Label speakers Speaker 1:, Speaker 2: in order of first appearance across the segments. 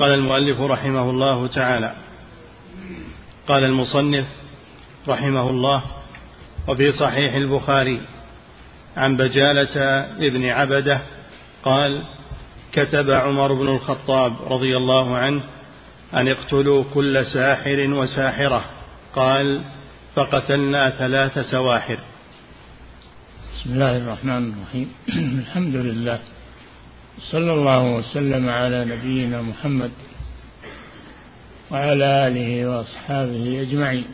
Speaker 1: قال المؤلف رحمه الله تعالى. قال المصنف رحمه الله وفي صحيح البخاري عن بجالة ابن عبدة قال كتب عمر بن الخطاب رضي الله عنه أن اقتلوا كل ساحر وساحرة. قال فقتلنا ثلاث سواحر.
Speaker 2: بسم الله الرحمن الرحيم. الحمد لله صلى الله وسلم على نبينا محمد وعلى آله وأصحابه أجمعين.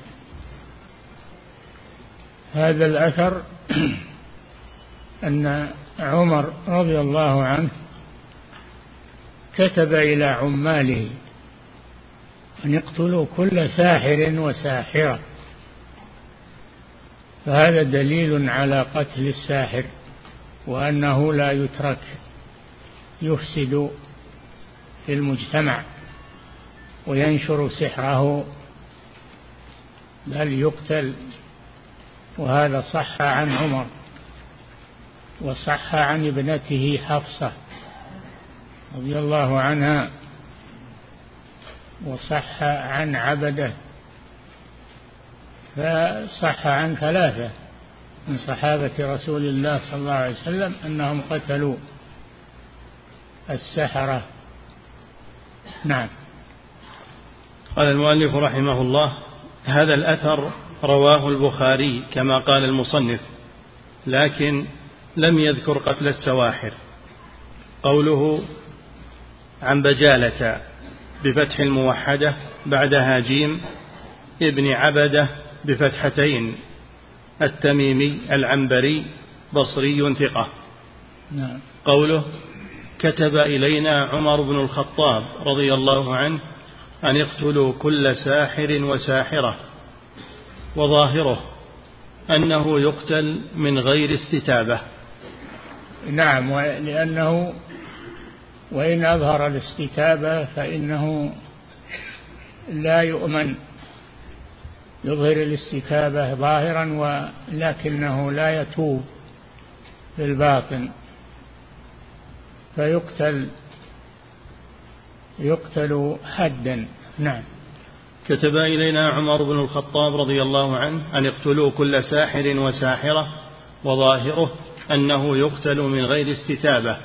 Speaker 2: هذا الأثر أن عمر رضي الله عنه كتب إلى عماله أن يقتلوا كل ساحر وساحرة. فهذا دليل على قتل الساحر وأنه لا يترك يفسد في المجتمع وينشر سحره بل يقتل وهذا صح عن عمر وصح عن ابنته حفصة رضي الله عنها وصح عن عبده فصح عن ثلاثة من صحابة رسول الله صلى الله عليه وسلم أنهم قتلوا السحرة. نعم.
Speaker 1: قال المؤلف رحمه الله هذا الأثر رواه البخاري كما قال المصنف لكن لم يذكر قتل السواحر. قوله عن بجالة بفتح الموحدة بعدها جيم ابن عبدة بفتحتين التميمي العنبري بصري ثقة.
Speaker 2: نعم.
Speaker 1: قوله كتب إلينا عمر بن الخطاب رضي الله عنه أن يقتلوا كل ساحر وساحرة وظاهره أنه يقتل من غير استتابة.
Speaker 2: نعم لأنه وإن أظهر الاستتابة فإنه لا يؤمن يظهر الاستتابة ظاهرا ولكنه لا يتوب بالباطن فيقتل يقتل حدا. نعم.
Speaker 1: كتب إلينا عمر بن الخطاب رضي الله عنه أن يقتلوا كل ساحر وساحرة وظاهره أنه يقتل من غير استتابة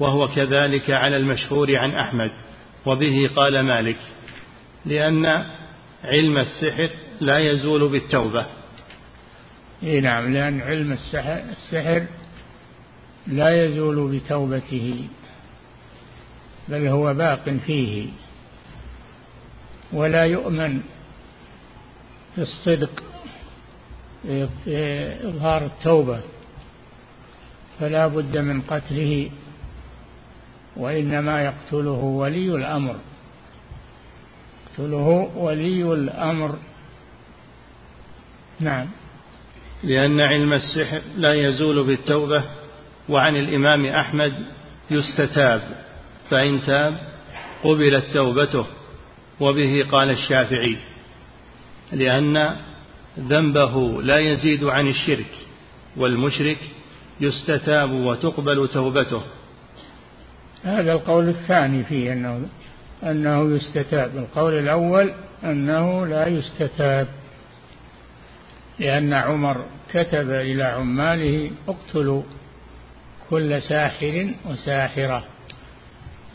Speaker 1: وهو كذلك على المشهور عن أحمد وبه قال مالك لأن علم السحر لا يزول بالتوبة.
Speaker 2: إيه نعم لأن علم السحر, السحر لا يزول بتوبته بل هو باق فيه. ولا يؤمن في الصدق في إظهار التوبة فلا بد من قتله وإنما يقتله ولي الأمر. يقتله ولي الأمر. نعم.
Speaker 1: لأن علم السحر لا يزول بالتوبة وعن الإمام أحمد يستتاب فإن تاب قبلت توبته وبه قال الشافعي لأن ذنبه لا يزيد عن الشرك والمشرك يستتاب وتقبل توبته.
Speaker 2: هذا القول الثاني فيه أنه أنه يستتاب. القول الأول أنه لا يستتاب لأن عمر كتب إلى عماله اقتلوا. كل ساحر وساحرة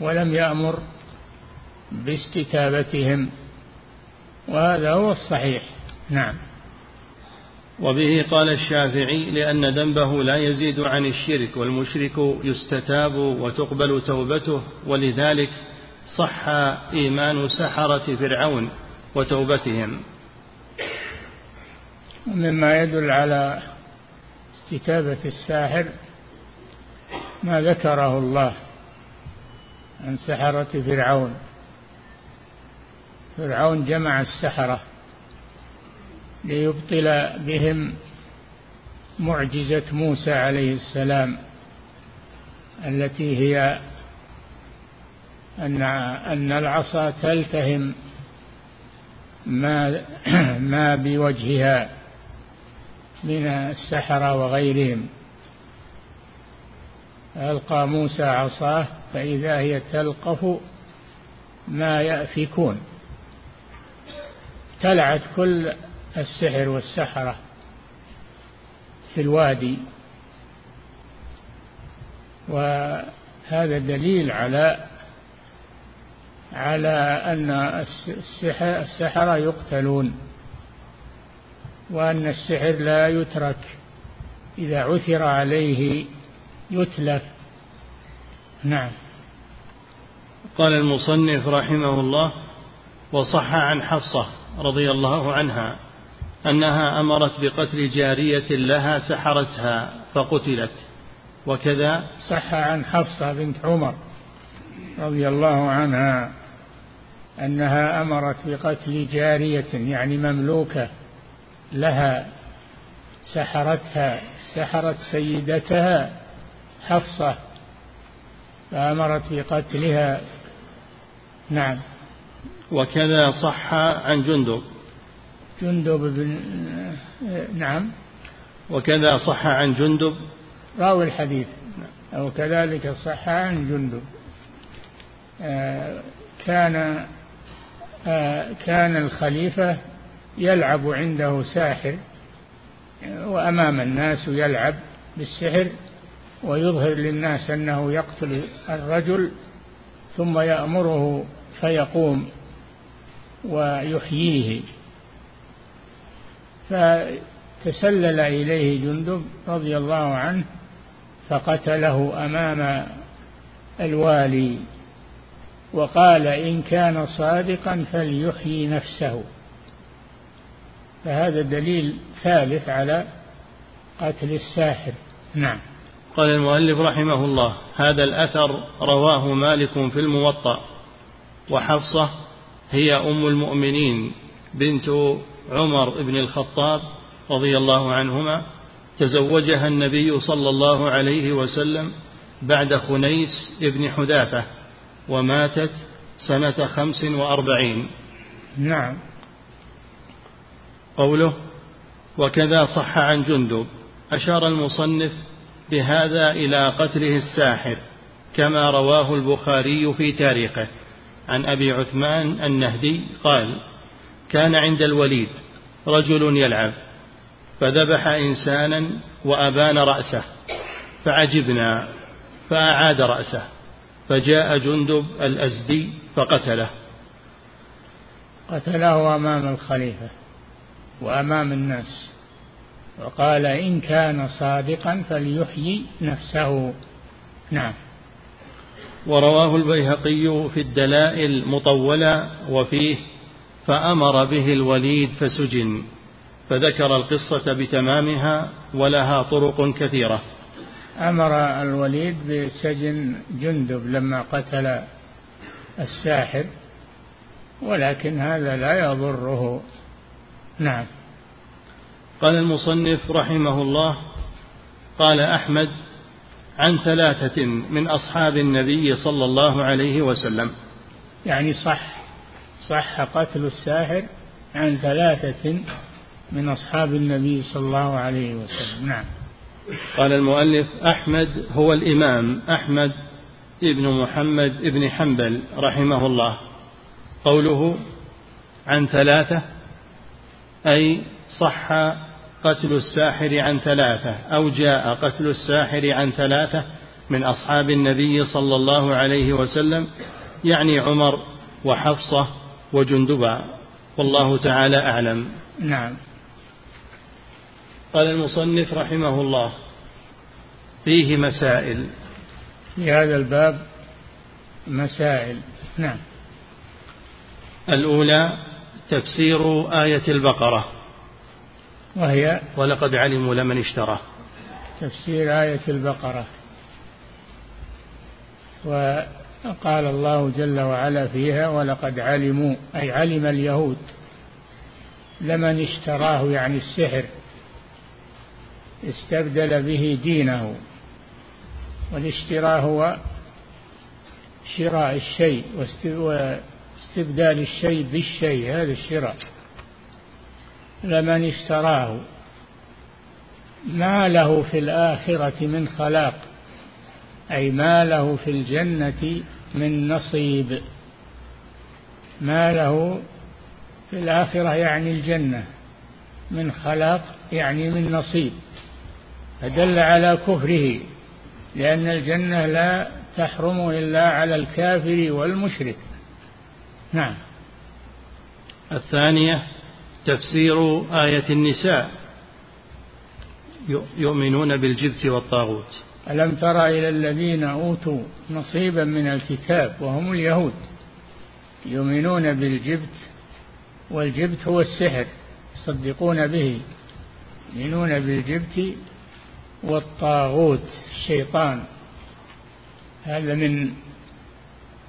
Speaker 2: ولم يأمر باستتابتهم. وهذا هو الصحيح. نعم.
Speaker 1: وبه قال الشافعي لأن ذنبه لا يزيد عن الشرك والمشرك يستتاب وتقبل توبته ولذلك صح إيمان سحرة فرعون وتوبتهم.
Speaker 2: مما يدل على استتابة الساحر ما ذكره الله عن سحرة فرعون. فرعون جمع السحرة ليبطل بهم معجزة موسى عليه السلام التي هي أن أن العصا تلتهم ما ما بوجهها من السحرة وغيرهم. ألقى موسى عصاه فإذا هي تلقف ما يأفكون. ابتلعت كل السحر والسحرة في الوادي. وهذا دليل على على أن السحرة يقتلون. وأن السحر لا يترك إذا عثر عليه يتلف. نعم.
Speaker 1: قال المصنف رحمه الله وصح عن حفصة رضي الله عنها أنها أمرت بقتل جارية لها سحرتها فقتلت. وكذا
Speaker 2: صح عن حفصة بنت عمر رضي الله عنها أنها أمرت بقتل جارية يعني مملوكة لها سحرتها سحرت سيدتها حفصة فأمرت بقتلها نعم.
Speaker 1: وكذا صح عن جندب.
Speaker 2: جندب بن نعم.
Speaker 1: وكذا صح عن جندب.
Speaker 2: راوي الحديث. أو كذلك صح عن جندب. آه، كان آه، كان الخليفة يلعب عنده ساحر وأمام الناس يلعب بالسحر. ويظهر للناس أنه يقتل الرجل ثم يأمره فيقوم ويحييه. فتسلل إليه جندب رضي الله عنه فقتله أمام الوالي وقال إن كان صادقا فليحيي نفسه. فهذا دليل ثالث على قتل الساحر. نعم.
Speaker 1: قال المؤلف رحمه الله هذا الأثر رواه مالك في الموطأ وحفصة هي أم المؤمنين بنت عمر بن الخطاب رضي الله عنهما تزوجها النبي صلى الله عليه وسلم بعد خنيس بن حذافة وماتت سنة خمس وأربعين.
Speaker 2: نعم.
Speaker 1: قوله وكذا صح عن جندب أشار المصنف بهذا إلى قتله الساحر كما رواه البخاري في تاريخه. عن أبي عثمان النهدي قال كان عند الوليد رجل يلعب فذبح إنسانا وأبان رأسه فعجبنا فأعاد رأسه فجاء جندب الأزدي فقتله.
Speaker 2: قتله أمام الخليفة وأمام الناس. وقال إن كان صادقا فليحيي نفسه. نعم.
Speaker 1: ورواه البيهقي في الدلائل مطولا وفيه فأمر به الوليد فسجن فذكر القصة بتمامها ولها طرق كثيرة.
Speaker 2: أمر الوليد بسجن جندب لما قتل الساحر ولكن هذا لا يضره. نعم.
Speaker 1: قال المصنف رحمه الله قال أحمد عن ثلاثة من أصحاب النبي صلى الله عليه وسلم.
Speaker 2: يعني صح صح قتل الساحر عن ثلاثة من أصحاب النبي صلى الله عليه وسلم. نعم.
Speaker 1: قال المؤلف أحمد هو الإمام أحمد ابن محمد ابن حنبل رحمه الله. قوله عن ثلاثة أي صح قتل الساحر عن ثلاثة أو جاء قتل الساحر عن ثلاثة من أصحاب النبي صلى الله عليه وسلم يعني عمر وحفصة وجندبا. والله تعالى أعلم.
Speaker 2: نعم.
Speaker 1: قال المصنف رحمه الله فيه مسائل.
Speaker 2: في هذا الباب مسائل. نعم.
Speaker 1: الأولى تفسير آية البقرة.
Speaker 2: وهي
Speaker 1: ولقد علموا لمن اشترى
Speaker 2: تفسير آية البقرة. وقال الله جل وعلا فيها ولقد علموا أي علم اليهود. لمن اشتراه يعني السحر. استبدل به دينه. والاشتراء هو شراء الشيء واستبدال الشيء بالشيء هذا الشراء. لمن اشتراه. ما له في الآخرة من خلاق أي ما له في الجنة من نصيب. ما له في الآخرة يعني الجنة من خلاق يعني من نصيب. فدل على كفره لأن الجنة لا تحرم إلا على الكافر والمشرك. نعم.
Speaker 1: الثانية تفسير آية النساء. يؤمنون بالجبت والطاغوت.
Speaker 2: ألم تر إلى الذين أوتوا نصيبا من الكتاب وهم اليهود؟ يؤمنون بالجبت والجبت هو السحر. يصدقون به. يؤمنون بالجبت والطاغوت. الشيطان. هذا من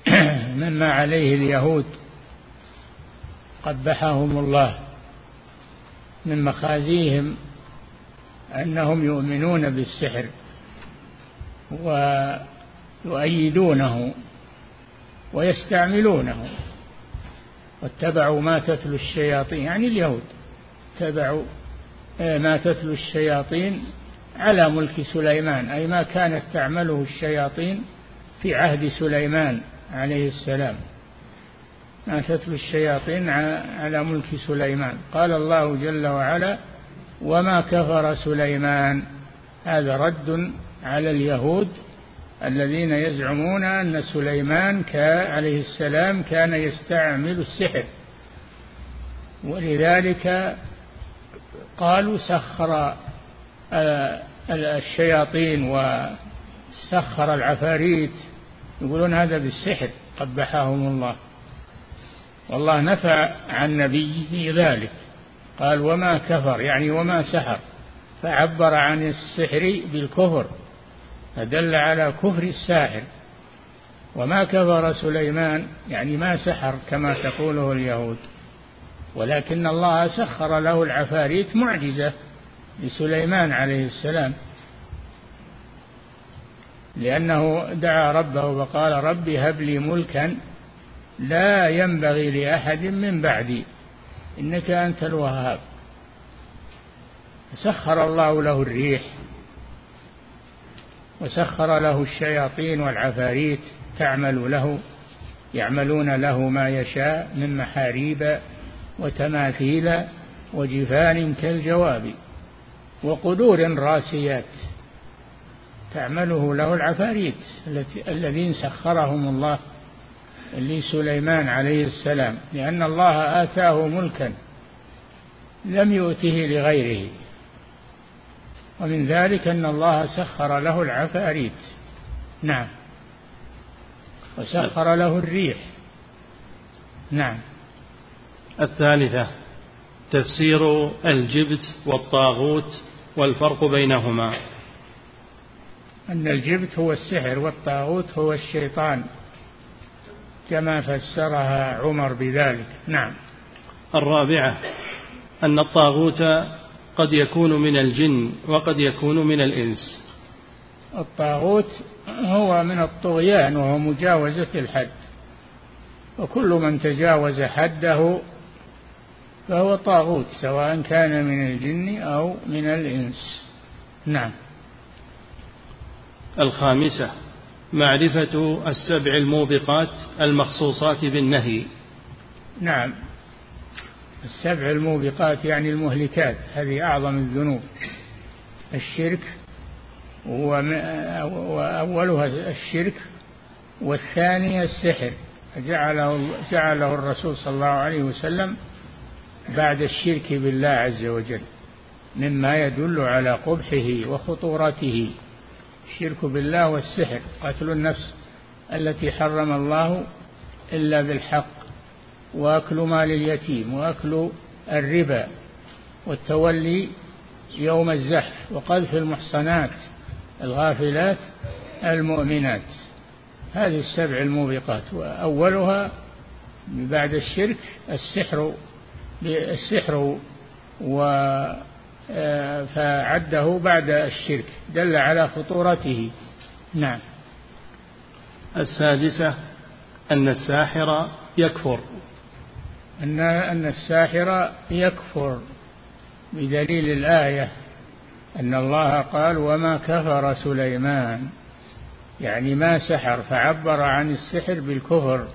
Speaker 2: مما عليه اليهود. قبحهم الله. من مخازيهم أنهم يؤمنون بالسحر ويؤيدونه ويستعملونه واتبعوا ما تتلو الشياطين يعني اليهود اتبعوا آه، ما تتلو الشياطين على ملك سليمان أي ما كانت تعمله الشياطين في عهد سليمان عليه السلام. ما تتلو الشياطين على ملك سليمان. قال الله جل وعلا وما كفر سليمان. هذا رد على اليهود الذين يزعمون أن سليمان عليه السلام كان يستعمل السحر. ولذلك قالوا سخر آه، الشياطين وسخر العفاريت. يقولون هذا بالسحر قبحهم الله. والله نفى عن نبيه ذلك. قال وما كفر يعني وما سحر. فعبر عن السحر بالكفر فدل على كفر الساحر. وما كفر سليمان يعني ما سحر كما تقوله اليهود. ولكن الله سخر له العفاريت معجزة لسليمان عليه السلام. لأنه دعا ربه وقال رب هب لي ملكا لا ينبغي لأحد من بعدي إنك أنت الوهاب. سخر الله له الريح وسخر له الشياطين والعفاريت تعمل له يعملون له ما يشاء من محاريب وتماثيل وجفان كالجواب وقدور راسيات تعمله له العفاريت الذين سخرهم الله. لسليمان عليه السلام لأن الله آتاه ملكا لم يؤته لغيره. ومن ذلك أن الله سخر له العفاريت. نعم. وسخر له الريح. نعم.
Speaker 1: الثالثة تفسير الجبت والطاغوت والفرق بينهما.
Speaker 2: أن الجبت هو السحر والطاغوت هو الشيطان. كما فسرها عمر بذلك. نعم.
Speaker 1: الرابعة أن الطاغوت قد يكون من الجن وقد يكون من الإنس.
Speaker 2: الطاغوت هو من الطغيان وهو مجاوزة الحد. وكل من تجاوز حده فهو طاغوت سواء كان من الجن أو من الإنس. نعم.
Speaker 1: الخامسة معرفة السبع الموبقات المخصوصات بالنهي.
Speaker 2: نعم. السبع الموبقات يعني المهلكات هذه أعظم الذنوب. الشرك وأولها الشرك والثانية السحر. جعله, جعله الرسول صلى الله عليه وسلم بعد الشرك بالله عز وجل مما يدل على قبحه وخطورته. الشرك بالله والسحر قتل النفس التي حرم الله إلا بالحق وأكل مال اليتيم وأكل الربا والتولي يوم الزحف وقذف المحصنات الغافلات المؤمنات. هذه السبع الموبقات وأولها بعد الشرك السحر السحر و فعده بعد الشرك دل على خطورته. نعم.
Speaker 1: السادسة أن الساحر يكفر.
Speaker 2: أن أن الساحر يكفر بدليل الآية أن الله قال وما كفر سليمان. يعني ما سحر فعبر عن السحر بالكفر.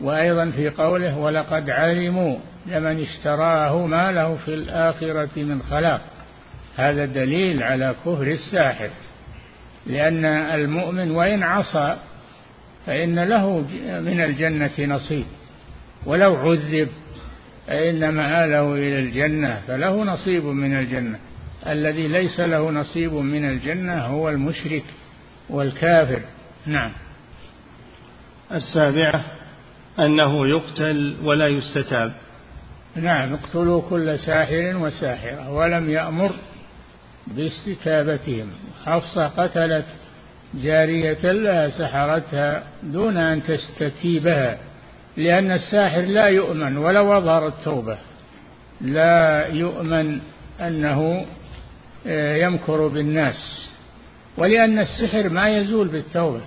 Speaker 2: وأيضا في قوله ولقد علموا. لمن اشتراه ما له في الآخرة من خلاق. هذا دليل على كفر الساحر. لأن المؤمن وإن عصى فإن له من الجنة نصيب. ولو عذب فإن مآله إلى الجنة فله نصيب من الجنة. الذي ليس له نصيب من الجنة هو المشرك والكافر. نعم.
Speaker 1: السابعة أنه يقتل ولا يستتاب.
Speaker 2: نعم اقتلوا كل ساحر وساحرة ولم يأمر باستتابتهم. حفصة قتلت جارية لها سحرتها دون أن تستتيبها لأن الساحر لا يؤمن ولو أظهر التوبة. لا يؤمن أنه آه، يمكر بالناس ولأن السحر ما يزول بالتوبة.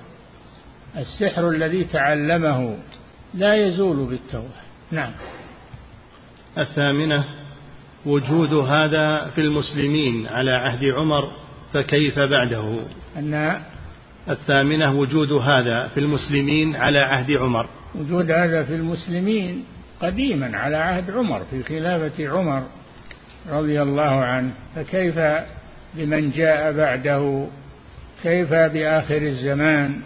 Speaker 2: السحر الذي تعلمه لا يزول بالتوبة. نعم.
Speaker 1: الثامنة وجود هذا في المسلمين على عهد عمر فكيف بعده؟
Speaker 2: أن
Speaker 1: الثامنة وجود هذا في المسلمين على عهد عمر.
Speaker 2: وجود هذا في المسلمين قديما على عهد عمر في خلافة عمر رضي الله عنه. فكيف بمن جاء بعده؟ كيف بآخر الزمان؟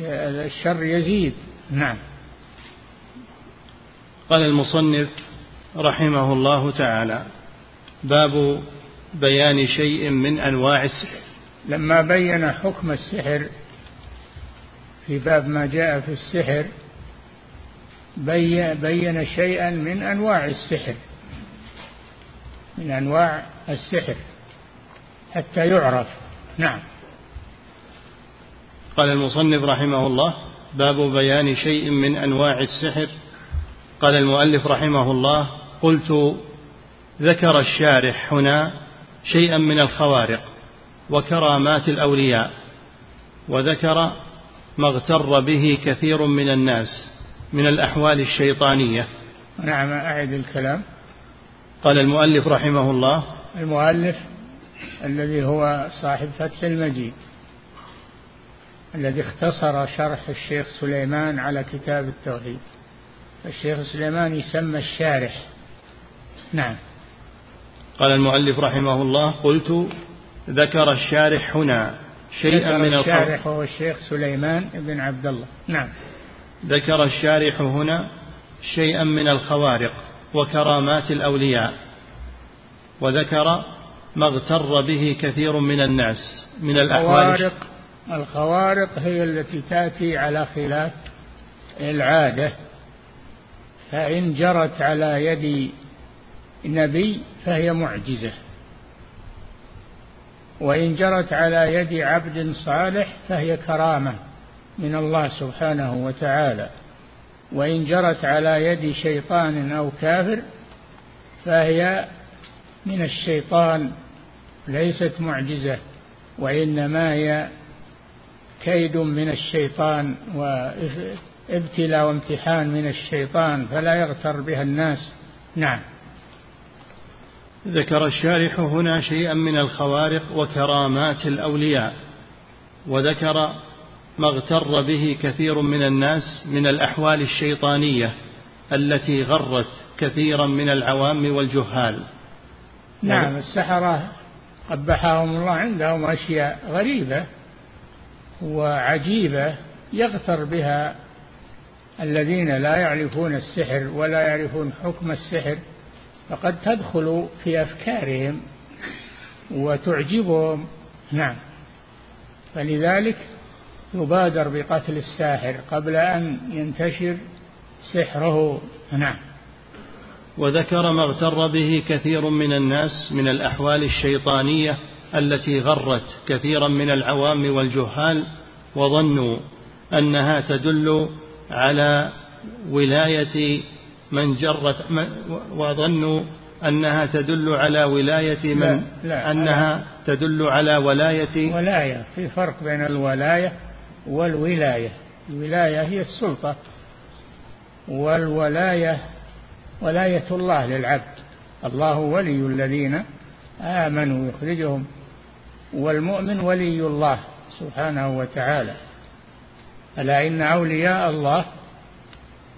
Speaker 2: الشر يزيد. نعم.
Speaker 1: قال المصنف رحمه الله تعالى. باب بيان شيء من أنواع السحر.
Speaker 2: لما بين حكم السحر في باب ما جاء في السحر بين شيئا من أنواع السحر. من أنواع السحر حتى يعرف. نعم.
Speaker 1: قال المصنف رحمه الله باب بيان شيء من أنواع السحر. قال المؤلف رحمه الله قلت ذكر الشارح هنا شيئا من الخوارق وكرامات الأولياء وذكر ما اغتر به كثير من الناس من الأحوال الشيطانية.
Speaker 2: نعم اعد الكلام.
Speaker 1: قال المؤلف رحمه الله
Speaker 2: المؤلف الذي هو صاحب فتح المجيد الذي اختصر شرح الشيخ سليمان على كتاب التوحيد. الشيخ سليمان يسمى الشارح. نعم.
Speaker 1: قال المؤلف رحمه الله قلت ذكر الشارح هنا شيئا من
Speaker 2: الشارح هو الشيخ سليمان بن عبد الله. نعم.
Speaker 1: ذكر الشارح هنا شيئا من الخوارق وكرامات الأولياء وذكر ما اغتر به كثير من الناس من الأحوال.
Speaker 2: الخوارق الخوارق هي التي تأتي على خلاف العادة. فإن جرت على يد نبي فهي معجزة. وإن جرت على يد عبد صالح فهي كرامة من الله سبحانه وتعالى. وإن جرت على يد شيطان أو كافر فهي من الشيطان ليست معجزة وإنما هي كيد من الشيطان وابتلاء وامتحان من الشيطان فلا يغتر بها الناس. نعم.
Speaker 1: ذكر الشارح هنا شيئا من الخوارق وكرامات الأولياء وذكر ما اغتر به كثير من الناس من الأحوال الشيطانية التي غرت كثيرا من العوام والجهال.
Speaker 2: نعم السحرة قبحهم الله عندهم أشياء غريبة وعجيبة يغتر بها الذين لا يعرفون السحر ولا يعرفون حكم السحر. فقد تدخل في أفكارهم وتعجبهم. نعم. فلذلك يبادر بقتل الساحر قبل أن ينتشر سحره. نعم.
Speaker 1: وذكر ما اغتر به كثير من الناس من الأحوال الشيطانية التي غرت كثيرا من العوام والجهال وظنوا أنها تدل على ولاية من جرت وظنوا أنها تدل على ولاية من؟ لا لا انها تدل على ولاية؟
Speaker 2: ولاية في فرق بين الولاية والولاية. الولاية هي السلطة والولاية ولاية الله للعبد. الله ولي الذين آمنوا يخرجهم والمؤمن ولي الله سبحانه وتعالى. ألا إن أولياء الله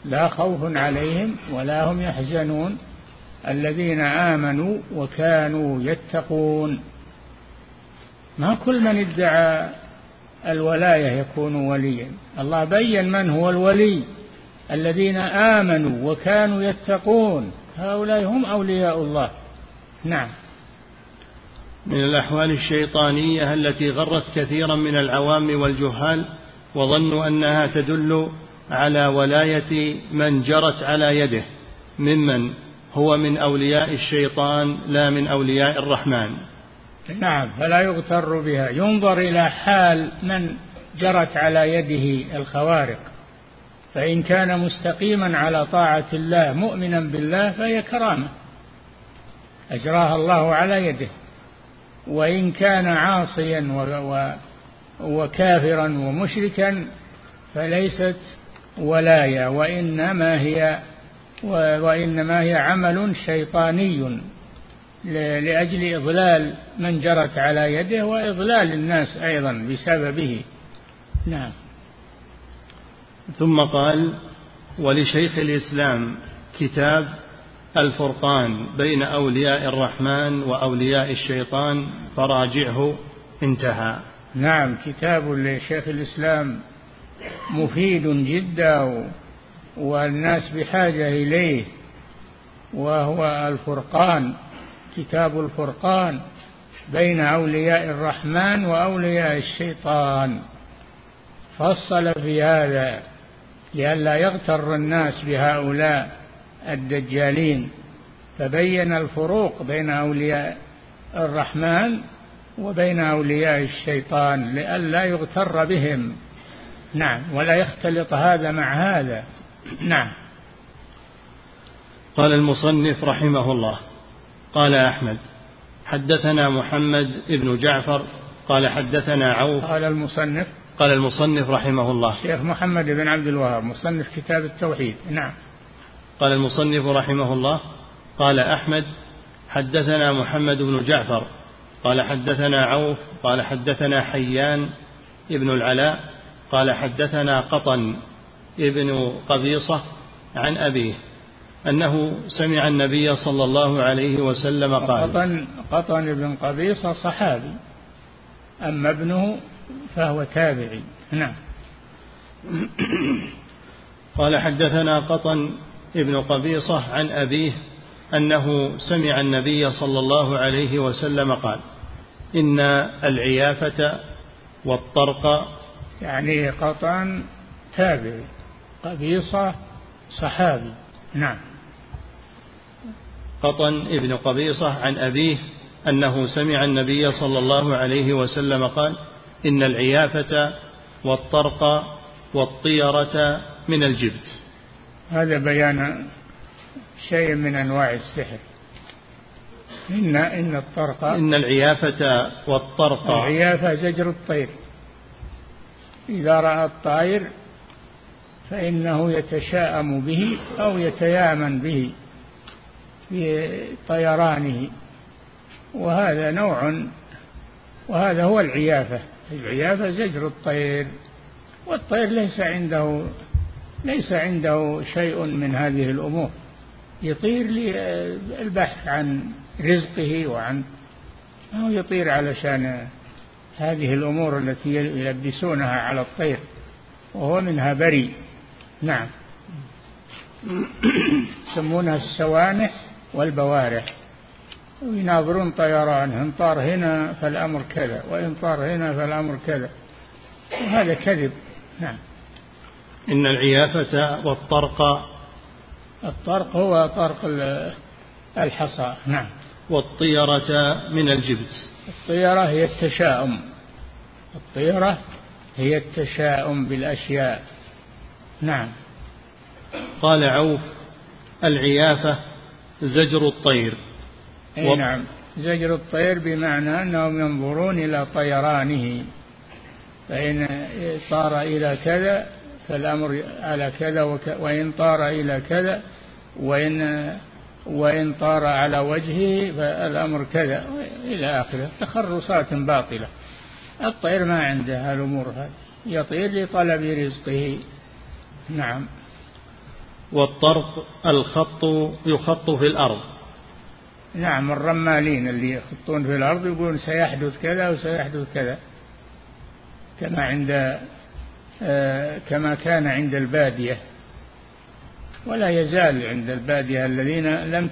Speaker 2: لا خوف عليهم ولا هم يحزنون. الذين آمنوا وكانوا يتقون. ما كل من ادعى الولاية يكون وليا. الله بين من هو الولي. الذين آمنوا وكانوا يتقون. هؤلاء هم أولياء الله. نعم.
Speaker 1: من الأحوال الشيطانية التي غرت كثيرا من العوام والجهال وظنوا أنها تدل على ولاية من جرت على يده ممن هو من أولياء الشيطان لا من أولياء الرحمن.
Speaker 2: نعم فلا يغتر بها. ينظر إلى حال من جرت على يده الخوارق. فإن كان مستقيما على طاعة الله مؤمنا بالله فهي كرامة. أجراها الله على يده. وإن كان عاصيا وكافرا ومشركا فليست ولاية وإنما هي وإنما هي عمل شيطاني لأجل إضلال من جرت على يده وإضلال الناس أيضا بسببه. نعم.
Speaker 1: ثم قال ولشيخ الإسلام كتاب الفرقان بين أولياء الرحمن وأولياء الشيطان فراجعه انتهى.
Speaker 2: نعم كتاب لشيخ الإسلام مفيد جدا والناس بحاجة إليه وهو الفرقان كتاب الفرقان بين أولياء الرحمن وأولياء الشيطان. فصل في هذا لئلا يغتر الناس بهؤلاء الدجالين. فبين الفروق بين أولياء الرحمن وبين أولياء الشيطان لئلا يغتر بهم. نعم ولا يختلط هذا مع هذا. نعم.
Speaker 1: قال المصنف رحمه الله قال أحمد حدثنا محمد بن جعفر قال حدثنا عوف.
Speaker 2: قال المصنف.
Speaker 1: قال المصنف رحمه الله.
Speaker 2: شيخ محمد بن عبد الوهاب مصنف كتاب التوحيد. نعم.
Speaker 1: قال المصنف رحمه الله قال أحمد حدثنا محمد بن جعفر قال حدثنا عوف قال حدثنا حيان ابن العلاء قال حدثنا قطن ابن قبيصة عن أبيه أنه سمع النبي صلى الله عليه وسلم قال
Speaker 2: قطن, قطن بن قبيصة صحابي أما ابنه فهو تابعي. نعم.
Speaker 1: قال حدثنا قطن ابن قبيصة عن أبيه أنه سمع النبي صلى الله عليه وسلم قال إن العيافة والطرق
Speaker 2: يعني قطن تابعي قبيصة صحابي. نعم.
Speaker 1: قطن ابن قبيصة عن أبيه أنه سمع النبي صلى الله عليه وسلم قال إن العيافة والطرق والطيرة من الجبت.
Speaker 2: هذا بيان شيء من أنواع السحر. إن إن الطرق
Speaker 1: إن العيافة والطرق.
Speaker 2: العيافة زجر الطير. إذا رأى الطائر فإنه يتشاءم به أو يتيامن به في طيرانه. وهذا نوع وهذا هو العيافة. العيافة زجر الطير والطير ليس عنده ليس عنده شيء من هذه الأمور. يطير للبحث عن رزقه وعن أو يطير علشان هذه الأمور التي يلبسونها على الطير وهو منها بريء نعم. يسمونها السوانح والبوارح. ويناظرون طيران إن طار هنا فالأمر كذا وإن طار هنا فالأمر كذا. وهذا كذب. نعم.
Speaker 1: إن العيافة والطرق.
Speaker 2: الطرق هو طرق الحصى. نعم.
Speaker 1: والطيرة من الجبت.
Speaker 2: الطيرة هي التشاؤم. الطيرة هي التشاؤم بالأشياء. نعم.
Speaker 1: قال عوف العيافة زجر الطير.
Speaker 2: أي و... نعم. زجر الطير بمعنى أنهم ينظرون إلى طيرانه. فإن طار إلى كذا فالأمر على كذا وك... وإن طار إلى كذا وإن وإن طار على وجهه فالأمر كذا إلى آخره. تخرصات باطلة. الطير ما عنده الأمور هذه. يطير لطلب رزقه. نعم.
Speaker 1: والطرق الخط يخط في الأرض.
Speaker 2: نعم الرمالين اللي يخطون في الأرض يقولون سيحدث كذا وسيحدث كذا. كما عند آه، كما كان عند البادية. ولا يزال عند البادية الذين لم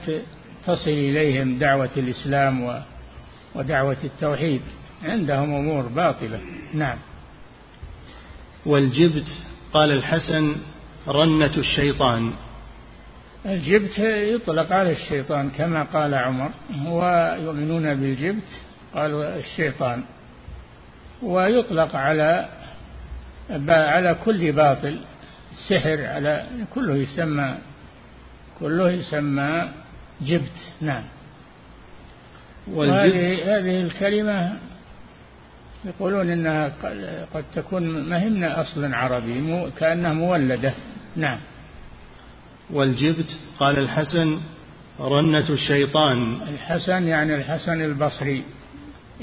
Speaker 2: تصل إليهم دعوة الإسلام ودعوة التوحيد. عندهم أمور باطلة. نعم.
Speaker 1: والجبت قال الحسن رنة الشيطان.
Speaker 2: الجبت يطلق على الشيطان كما قال عمر. ويؤمنون بالجبت قالوا الشيطان. ويطلق على على كل باطل. السحر على كله يسمى كله يسمى جبت نعم. وهذه هذه الكلمة يقولون إنها قد تكون مهمة أصلا عربي كأنها مولدة نعم.
Speaker 1: والجبت؟ قال الحسن رنة الشيطان.
Speaker 2: الحسن يعني الحسن البصري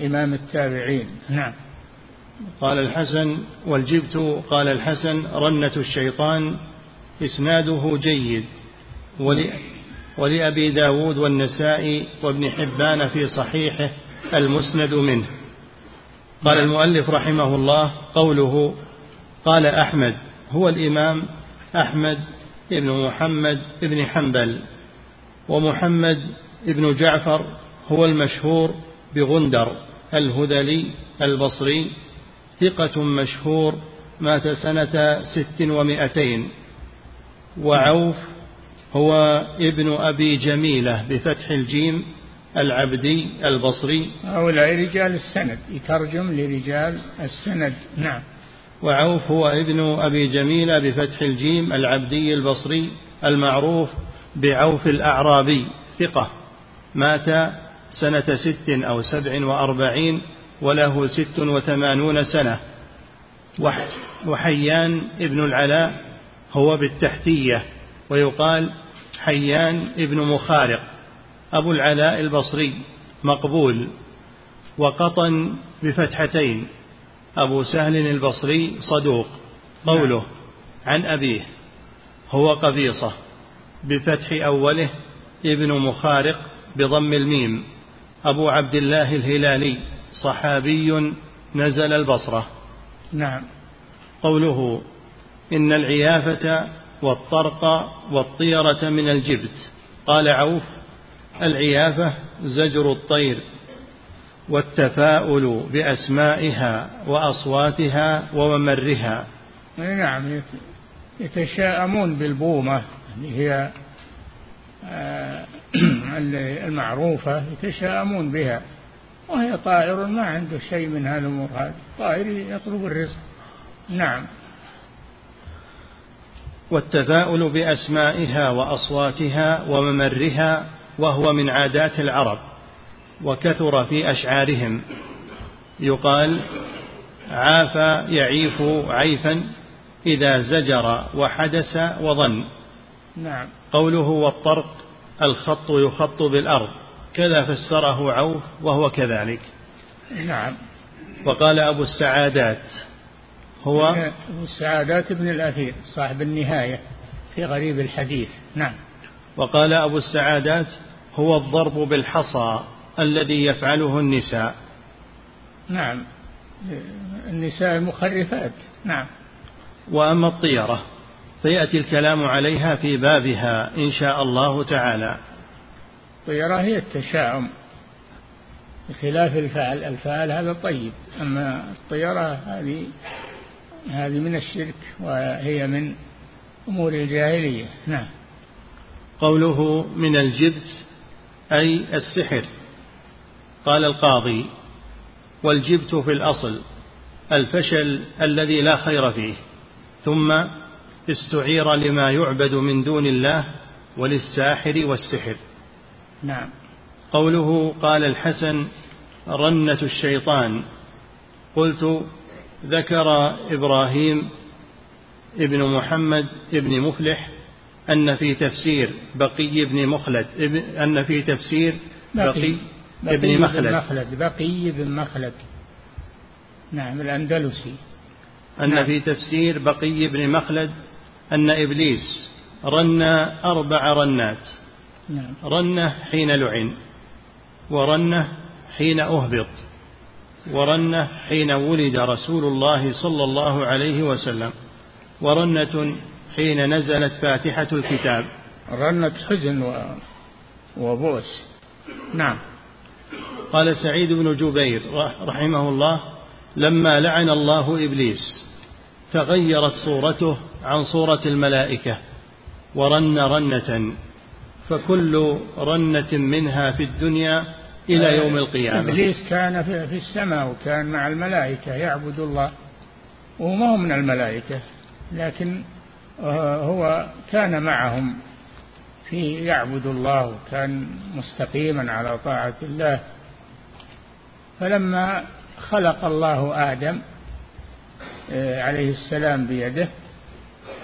Speaker 2: إمام التابعين نعم.
Speaker 1: قال الحسن والجبت قال الحسن رنة الشيطان إسناده جيد. ولأبي داود والنسائي وابن حبان في صحيحه المسند منه. قال المؤلف رحمه الله قوله قال أحمد هو الإمام أحمد بن محمد بن حنبل ومحمد بن جعفر هو المشهور بغندر الهذلي البصري ثقة مشهور مات سنة ست ومائتين وعوف هو ابن أبي جميلة بفتح الجيم العبدي البصري.
Speaker 2: هؤلاء رجال السند يترجم لرجال السند نعم.
Speaker 1: وعوف هو ابن أبي جميلة بفتح الجيم العبدي البصري المعروف بعوف الأعرابي ثقة. مات سنة ست أو سبع وأربعين وله ست وثمانون سنة. وحيان ابن العلاء هو بالتحتية ويقال حيان ابن مخارق أبو العلاء البصري مقبول. وقطن بفتحتين أبو سهل البصري صدوق قوله عن أبيه هو قبيصة. بفتح أوله ابن مخارق بضم الميم أبو عبد الله الهلالي. صحابي نزل البصرة.
Speaker 2: نعم.
Speaker 1: قوله إن العيافة والطرق والطيرة من الجبت. قال عوف العيافة زجر الطير والتفاؤل بأسمائها وأصواتها وممرها.
Speaker 2: نعم يتشاءمون بالبومة اللي هي آه، المعروفة يتشاءمون بها. وهي طائر ما عنده شيء من هذا الأمور هذه. طائر يطلب الرزق. نعم.
Speaker 1: والتفاؤل بأسمائها وأصواتها وممرها وهو من عادات العرب وكثر في أشعارهم. يقال عاف يعيف عيفا إذا زجر وحدث وظن.
Speaker 2: نعم.
Speaker 1: قوله والطرق الخط يخط بالأرض. كذا فسره عوف وهو كذلك.
Speaker 2: نعم.
Speaker 1: وقال أبو السعادات هو؟
Speaker 2: أبو السعادات ابن الأثير صاحب النهاية في غريب الحديث. نعم.
Speaker 1: وقال أبو السعادات هو الضرب بالحصى الذي يفعله النساء.
Speaker 2: نعم. النساء المخرفات نعم.
Speaker 1: وأما الطيرة فيأتي الكلام عليها في بابها إن شاء الله تعالى.
Speaker 2: الطيرة هي التشاؤم بخلاف الفعل. الفعل هذا طيب أما الطيرة هذه هذه من الشرك وهي من أمور الجاهلية. نعم.
Speaker 1: قوله من الجبت أي السحر. قال القاضي والجبت في الأصل الفشل الذي لا خير فيه ثم استعير لما يعبد من دون الله وللساحر والسحر.
Speaker 2: نعم.
Speaker 1: قوله قال الحسن رنة الشيطان. قلت ذكر إبراهيم ابن محمد ابن مفلح أن في تفسير بقي بن مخلد أن في تفسير
Speaker 2: بقي, بقي ابن مخلد, مخلد. بقي بن مخلد. نعم الأندلسي.
Speaker 1: أن نعم. في تفسير بقي بن مخلد أن إبليس رن أربع رنات.
Speaker 2: نعم.
Speaker 1: رنة حين لعن ورنة حين أهبط ورنة حين ولد رسول الله صلى الله عليه وسلم ورنة حين نزلت فاتحة الكتاب.
Speaker 2: رنة حزن و... وبؤس. نعم.
Speaker 1: قال سعيد بن جبير رحمه الله لما لعن الله إبليس تغيرت صورته عن صورة الملائكة ورن رنة فكل رنة منها في الدنيا إلى آه، يوم القيامة.
Speaker 2: إبليس كان في السماء وكان مع الملائكة يعبد الله وما هو من الملائكة لكن آه، هو كان معهم في يعبد الله وكان مستقيما على طاعة الله. فلما خلق الله آدم آه، عليه السلام بيده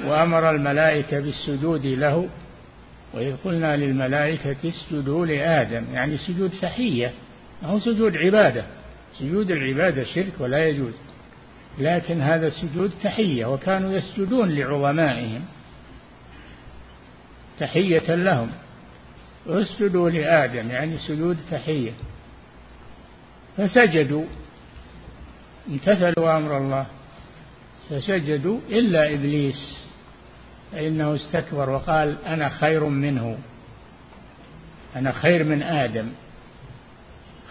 Speaker 2: وأمر الملائكة بالسجود له وإذ قلنا للملائكة اسجدوا لآدم يعني سجود تحية هو سجود عبادة. سجود العبادة شرك ولا يجوز. لكن هذا سجود تحية وكانوا يسجدون لعظمائهم. تحية لهم. اسجدوا لآدم يعني سجود تحية. فسجدوا. امتثلوا أمر الله. فسجدوا إلا إبليس. فإنه استكبر وقال أنا خير منه. أنا خير من آدم.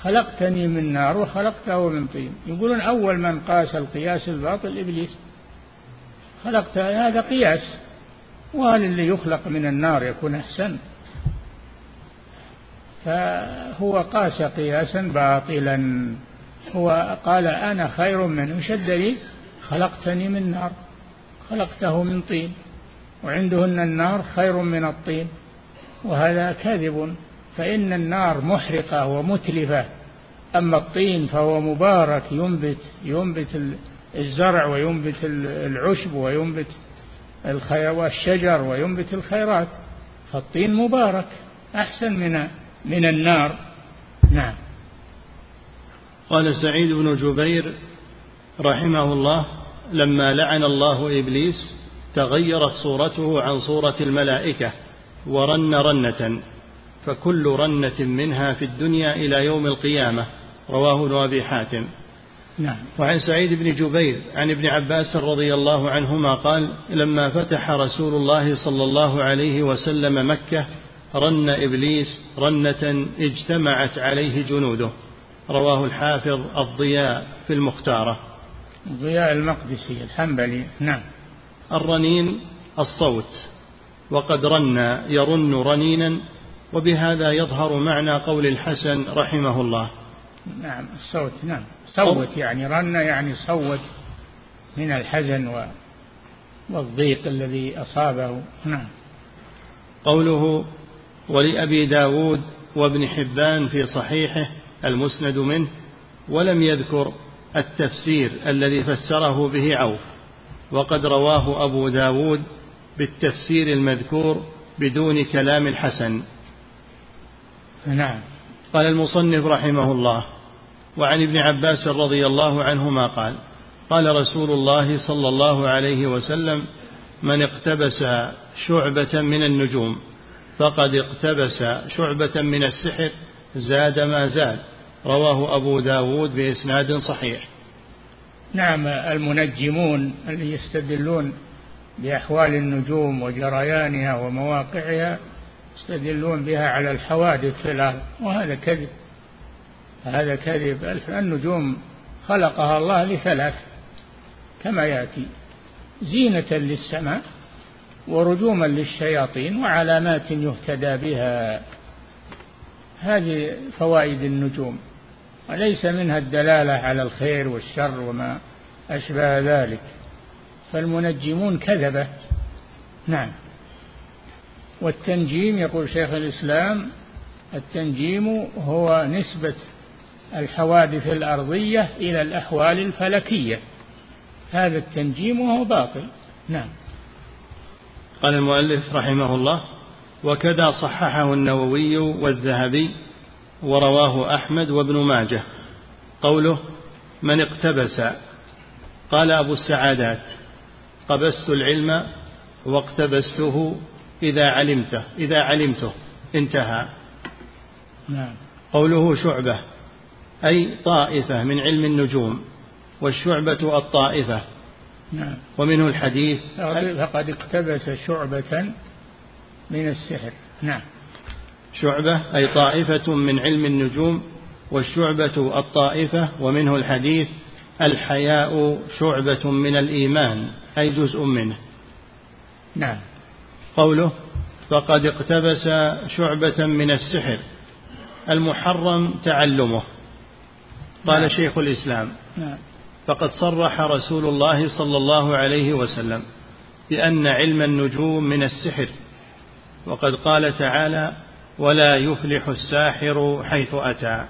Speaker 2: خلقتني من نار وخلقته من طين. يقولون أول من قاس القياس الباطل إبليس. خلقت هذا قياس. وهل اللي يخلق من النار يكون أحسن؟ فهو قاس قياسا باطلا. هو قال أنا خير منه. الدليل خلقتني من نار. خلقته من طين. وعندهن النار خير من الطين وهذا كذب فإن النار محرقة ومتلفة أما الطين فهو مبارك ينبت ينبت الزرع وينبت العشب وينبت والشجر وينبت الخيرات فالطين مبارك أحسن من من النار. نعم.
Speaker 1: قال سعيد بن جبير رحمه الله لما لعن الله إبليس تغيرت صورته عن صورة الملائكة ورن رنة فكل رنة منها في الدنيا إلى يوم القيامة رواه ابن أبي حاتم.
Speaker 2: نعم.
Speaker 1: وعن سعيد بن جبير عن ابن عباس رضي الله عنهما قال لما فتح رسول الله صلى الله عليه وسلم مكة رن إبليس رنة اجتمعت عليه جنوده. رواه الحافظ الضياء في المختارة.
Speaker 2: ضياء المقدسي الحنبلي. نعم.
Speaker 1: الرنين الصوت وقد رن يرن رنينا وبهذا يظهر معنى قول الحسن رحمه الله.
Speaker 2: نعم الصوت نعم. صوت يعني رن يعني صوت من الحزن والضيق الذي أصابه. نعم.
Speaker 1: قوله ولأبي داود وابن حبان في صحيحه المسند منه ولم يذكر التفسير الذي فسره به عوف. وقد رواه أبو داود بالتفسير المذكور بدون كلام الحسن.
Speaker 2: نعم.
Speaker 1: قال المصنف رحمه الله وعن ابن عباس رضي الله عنهما قال قال رسول الله صلى الله عليه وسلم من اقتبس شعبة من النجوم فقد اقتبس شعبة من السحر زاد ما زاد رواه أبو داود بإسناد صحيح.
Speaker 2: نعم المنجمون اللي يستدلون بأحوال النجوم وجريانها ومواقعها يستدلون بها على الحوادث في الأرض وهذا كذب. هذا كذب. النجوم خلقها الله لثلاث كما يأتي زينة للسماء ورجوما للشياطين وعلامات يهتدى بها. هذه فوائد النجوم. وليس منها الدلالة على الخير والشر وما أشبه ذلك. فالمنجمون كذبة. نعم. والتنجيم يقول شيخ الإسلام التنجيم هو نسبة الحوادث الأرضية إلى الأحوال الفلكية. هذا التنجيم وهو باطل. نعم.
Speaker 1: قال المؤلف رحمه الله وكذا صححه النووي والذهبي ورواه أحمد وابن ماجه. قوله من اقتبس. قال أبو السعادات قبست العلم واقتبسته إذا علمته إذا علمته. انتهى.
Speaker 2: نعم.
Speaker 1: قوله شعبة أي طائفة من علم النجوم والشعبة الطائفة.
Speaker 2: نعم.
Speaker 1: ومنه الحديث
Speaker 2: فقد اقتبس شعبة من السحر. نعم.
Speaker 1: شعبة أي طائفة من علم النجوم والشعبة الطائفة ومنه الحديث الحياء شعبة من الإيمان أي جزء منه
Speaker 2: نعم
Speaker 1: قوله فقد اقتبس شعبة من السحر المحرم تعلمه قال نعم. شيخ الإسلام
Speaker 2: نعم.
Speaker 1: فقد صرح رسول الله صلى الله عليه وسلم بأن علم النجوم من السحر وقد قال تعالى ولا يفلح الساحر حيث أتى.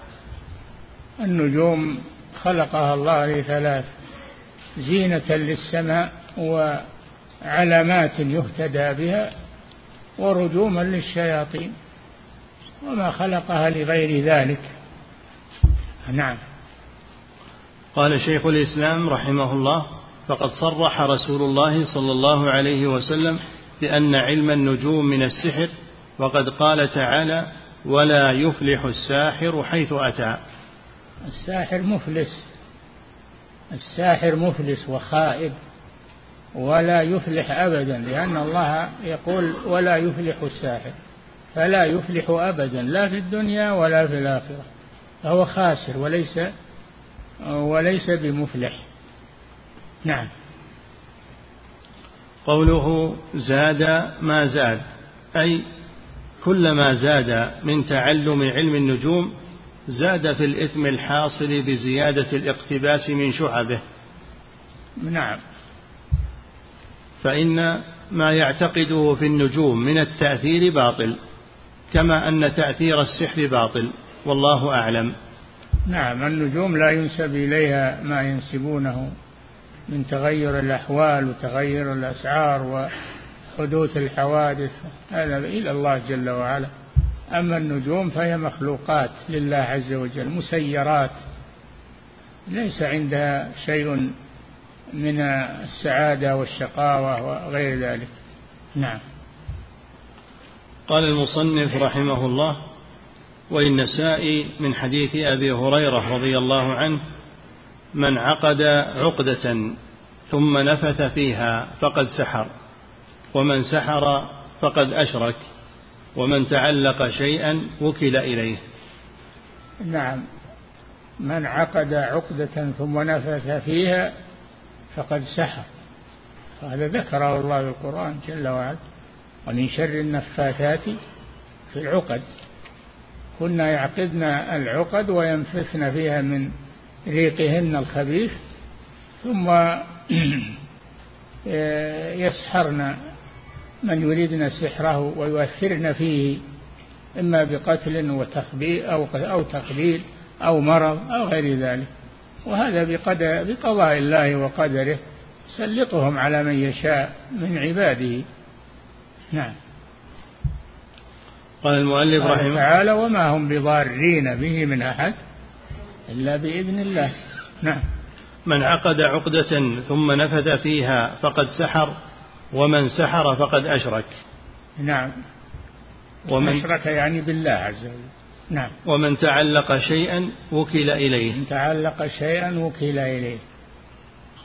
Speaker 2: النجوم خلقها الله لثلاث زينة للسماء وعلامات يهتدى بها ورجوما للشياطين. وما خلقها لغير ذلك. نعم.
Speaker 1: قال شيخ الإسلام رحمه الله فقد صرح رسول الله صلى الله عليه وسلم بأن علم النجوم من السحر وقد قال تعالى ولا يفلح الساحر حيث أتى.
Speaker 2: الساحر مفلس. الساحر مفلس وخائب ولا يفلح أبدا لأن الله يقول ولا يفلح الساحر فلا يفلح أبدا لا في الدنيا ولا في الآخرة. فهو خاسر وليس وليس بمفلح. نعم.
Speaker 1: قوله زاد ما زاد أي كلما زاد من تعلم علم النجوم زاد في الإثم الحاصل بزيادة الاقتباس من شعبه.
Speaker 2: نعم.
Speaker 1: فإن ما يعتقده في النجوم من التأثير باطل كما أن تأثير السحر باطل والله أعلم.
Speaker 2: نعم النجوم لا ينسب إليها ما ينسبونه من تغير الأحوال وتغير الأسعار وحدوث الحوادث هذا إلى الله جل وعلا. أما النجوم فهي مخلوقات لله عز وجل مسيرات. ليس عندها شيء من السعادة والشقاوة وغير ذلك. نعم.
Speaker 1: قال المصنف رحمه الله وللنساء من حديث أبي هريرة رضي الله عنه من عقد عقدة ثم نفث فيها فقد سحر. ومن سحر فقد أشرك ومن تعلق شيئا وكل إليه.
Speaker 2: نعم. من عقد عقدة ثم نفث فيها فقد سحر. هذا ذكره الله في القرآن جل وعلا. ومن شر النفاثات في العقد. كنا يعقدن العقد وينفثن فيها من ريقهن الخبيث ثم يسحرن من يريدن سحره ويؤثرن فيه إما بقتل وتخبيء أو أو تقبيل أو مرض أو غير ذلك. وهذا بقدر بقضاء الله وقدره يسلطهم على من يشاء من عباده. نعم.
Speaker 1: قال المؤلف رحمه
Speaker 2: تعالى وما هم بضارين به من أحد إلا بإذن الله. نعم.
Speaker 1: من عقد عقدة ثم نفذ فيها فقد سحر ومن سحر فقد أشرك.
Speaker 2: نعم. ومن أشرك يعني بالله عز وجل. نعم.
Speaker 1: ومن تعلق شيئا وكل إليه.
Speaker 2: من تعلق شيئا وكل إليه.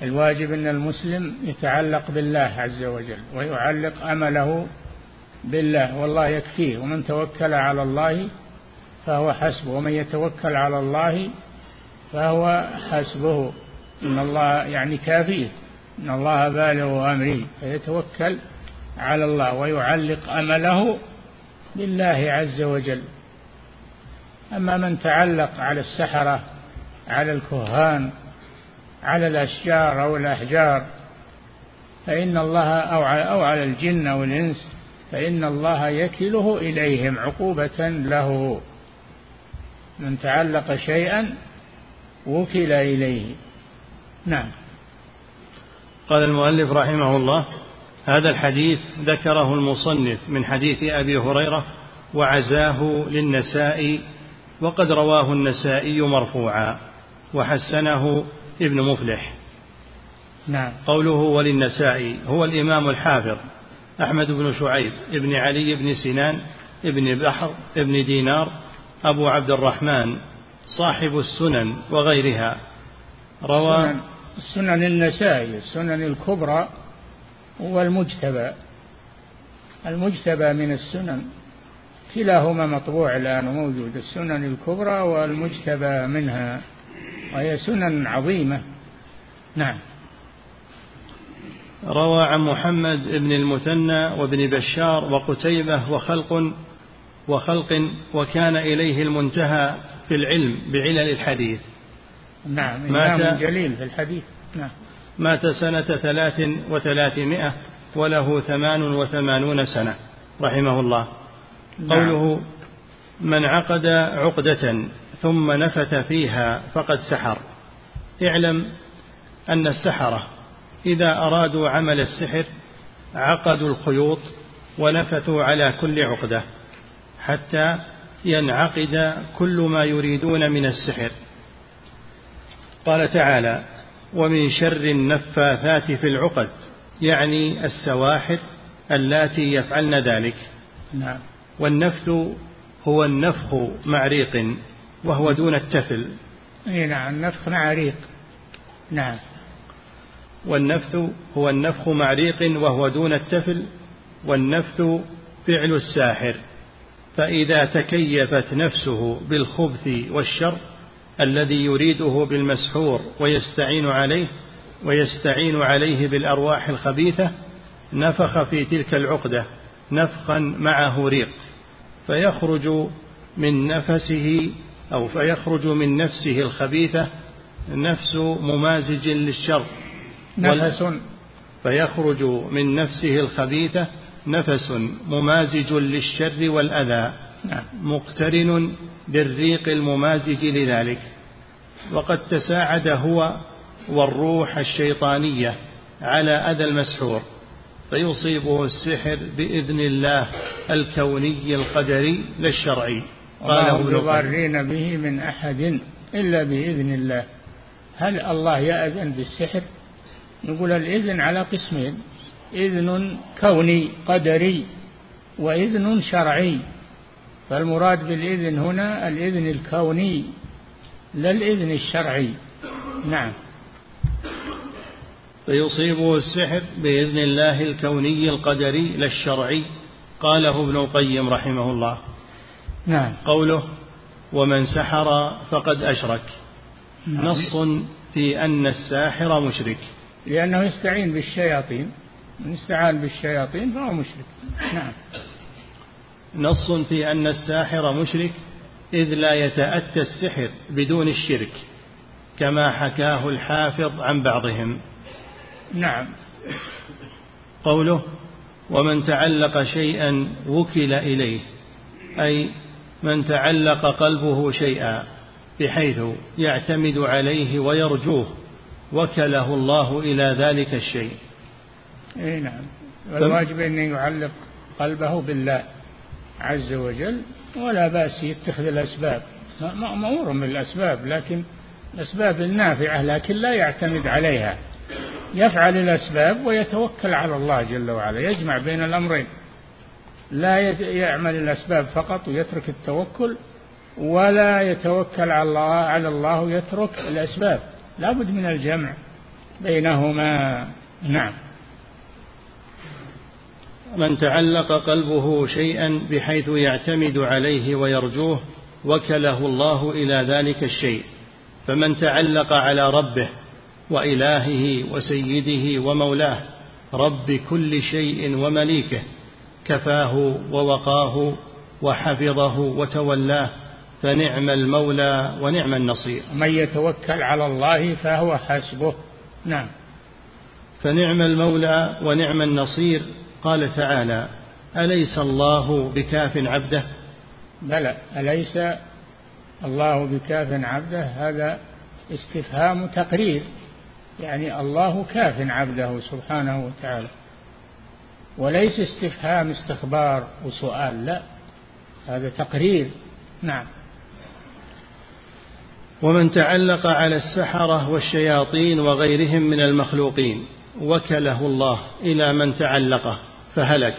Speaker 2: الواجب أن المسلم يتعلق بالله عز وجل ويعلق أمله بالله والله يكفيه. ومن توكل على الله فهو حسبه. ومن يتوكل على الله فهو حسبه. إن الله يعني كافيه. إن الله بالغ أمره فيتوكل على الله ويعلق أمله بالله عز وجل. أما من تعلق على السحرة على الكهان على الأشجار أو الأحجار فإن الله أو على الجن أو الإنس فإن الله يكله إليهم عقوبة له. من تعلق شيئا وكل إليه. نعم.
Speaker 1: قال المؤلف رحمه الله هذا الحديث ذكره المصنف من حديث أبي هريرة وعزاه للنسائي وقد رواه النسائي مرفوعا وحسنه ابن مفلح.
Speaker 2: نعم.
Speaker 1: قوله وللنسائي هو الإمام الحافظ أحمد بن شعيب ابن علي بن سنان ابن بحر ابن دينار أبو عبد الرحمن صاحب السنن وغيرها.
Speaker 2: روى السنن النسائي السنن الكبرى والمجتبى. المجتبى من السنن كلاهما مطبوع الآن موجود السنن الكبرى والمجتبى منها وهي سنن عظيمة. نعم.
Speaker 1: روى عن محمد بن المثنى وابن بشار وقتيبة وخلق وخلق وكان إليه المنتهى في العلم بعلل الحديث.
Speaker 2: نعم مات جليل في الحديث. نعم.
Speaker 1: مات سنة ثلاث وثلاثمائة وله ثمان وثمانون سنة رحمه الله. نعم. قوله من عقد عقدة ثم نفث فيها فقد سحر. اعلم أن السحرة إذا أرادوا عمل السحر عقدوا الخيوط ونفثوا على كل عقدة حتى ينعقد كل ما يريدون من السحر. قال تعالى ومن شر النفاثات في العقد يعني السواحر اللاتي يفعلن ذلك.
Speaker 2: نعم.
Speaker 1: والنفث هو النفخ مع ريق وهو دون التفل.
Speaker 2: إي نعم النفخ مع ريق. نعم.
Speaker 1: والنفث هو النفخ مع ريق وهو دون التفل. والنفث فعل الساحر فإذا تكيفت نفسه بالخبث والشر الذي يريده بالمسحور ويستعين عليه ويستعين عليه بالأرواح الخبيثة نفخ في تلك العقدة نفخا معه ريق فيخرج من نفسه أو فيخرج من نفسه الخبيثة نفس ممازج للشر.
Speaker 2: نفس.
Speaker 1: فيخرج من نفسه الخبيثة نفس ممازج للشر والأذى. نعم. مقترن بالريق الممازج لذلك. وقد تساعد هو والروح الشيطانية على أذى المسحور فيصيبه السحر بإذن الله الكوني القدري لا الشرعي
Speaker 2: قاله ابن يضارين به من أحد إلا بإذن الله. هل الله يأذن بالسحر؟ نقول الإذن على قسمين إذن كوني قدري وإذن شرعي. فالمراد بالإذن هنا الإذن الكوني لا الإذن الشرعي. نعم.
Speaker 1: فيصيبه السحر بإذن الله الكوني القدري لا الشرعي قاله ابن القيم رحمه الله.
Speaker 2: نعم.
Speaker 1: قوله ومن سحر فقد أشرك. نعم. نص في أن الساحر مشرك.
Speaker 2: لأنه يستعين بالشياطين. من استعان بالشياطين فهو مشرك. نعم.
Speaker 1: نص في أن الساحر مشرك إذ لا يتأتى السحر بدون الشرك كما حكاه الحافظ عن بعضهم.
Speaker 2: نعم.
Speaker 1: قوله ومن تعلق شيئا وكل إليه. أي من تعلق قلبه شيئا بحيث يعتمد عليه ويرجوه وكله الله إلى ذلك الشيء.
Speaker 2: اي نعم. والواجب أن يعلق قلبه بالله. عز وجل ولا بأس يتخذ الأسباب. مأمور بالأسباب لكن الأسباب النافعة لكن لا يعتمد عليها. يفعل الأسباب ويتوكل على الله جل وعلا يجمع بين الأمرين. لا يعمل الأسباب فقط ويترك التوكل ولا يتوكل على الله على الله ويترك الأسباب. لابد من الجمع بينهما. نعم.
Speaker 1: من تعلق قلبه شيئا بحيث يعتمد عليه ويرجوه وكله الله إلى ذلك الشيء. فمن تعلق على ربه وإلهه وسيده ومولاه رب كل شيء ومليكه كفاه ووقاه وحفظه وتولاه فنعم المولى ونعم النصير.
Speaker 2: من يتوكل على الله فهو حسبه. نعم.
Speaker 1: فنعم المولى ونعم النصير قال تعالى أليس الله بكاف عبده؟
Speaker 2: بلى أليس الله بكاف عبده؟ هذا استفهام تقرير يعني الله كاف عبده سبحانه وتعالى. وليس استفهام استخبار وسؤال لا هذا تقرير. نعم.
Speaker 1: ومن تعلق على السحرة والشياطين وغيرهم من المخلوقين وكله الله إلى من تعلقه. فهلك.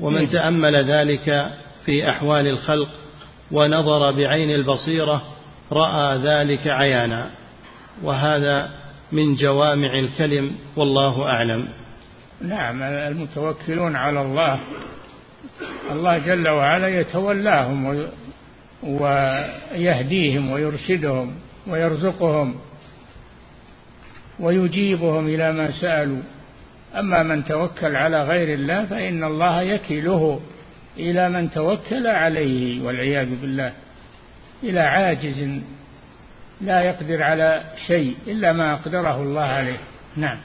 Speaker 1: ومن إيه. تأمل ذلك في أحوال الخلق ونظر بعين البصيرة رأى ذلك عيانا. وهذا من جوامع الكلم والله أعلم.
Speaker 2: نعم المتوكلون على الله. الله جل وعلا يتولاهم ويهديهم ويرشدهم ويرزقهم ويجيبهم إلى ما سألوا. أما من توكل على غير الله فإن الله يكله إلى من توكل عليه والعياذ بالله إلى عاجز لا يقدر على شيء إلا ما أقدره الله عليه. نعم.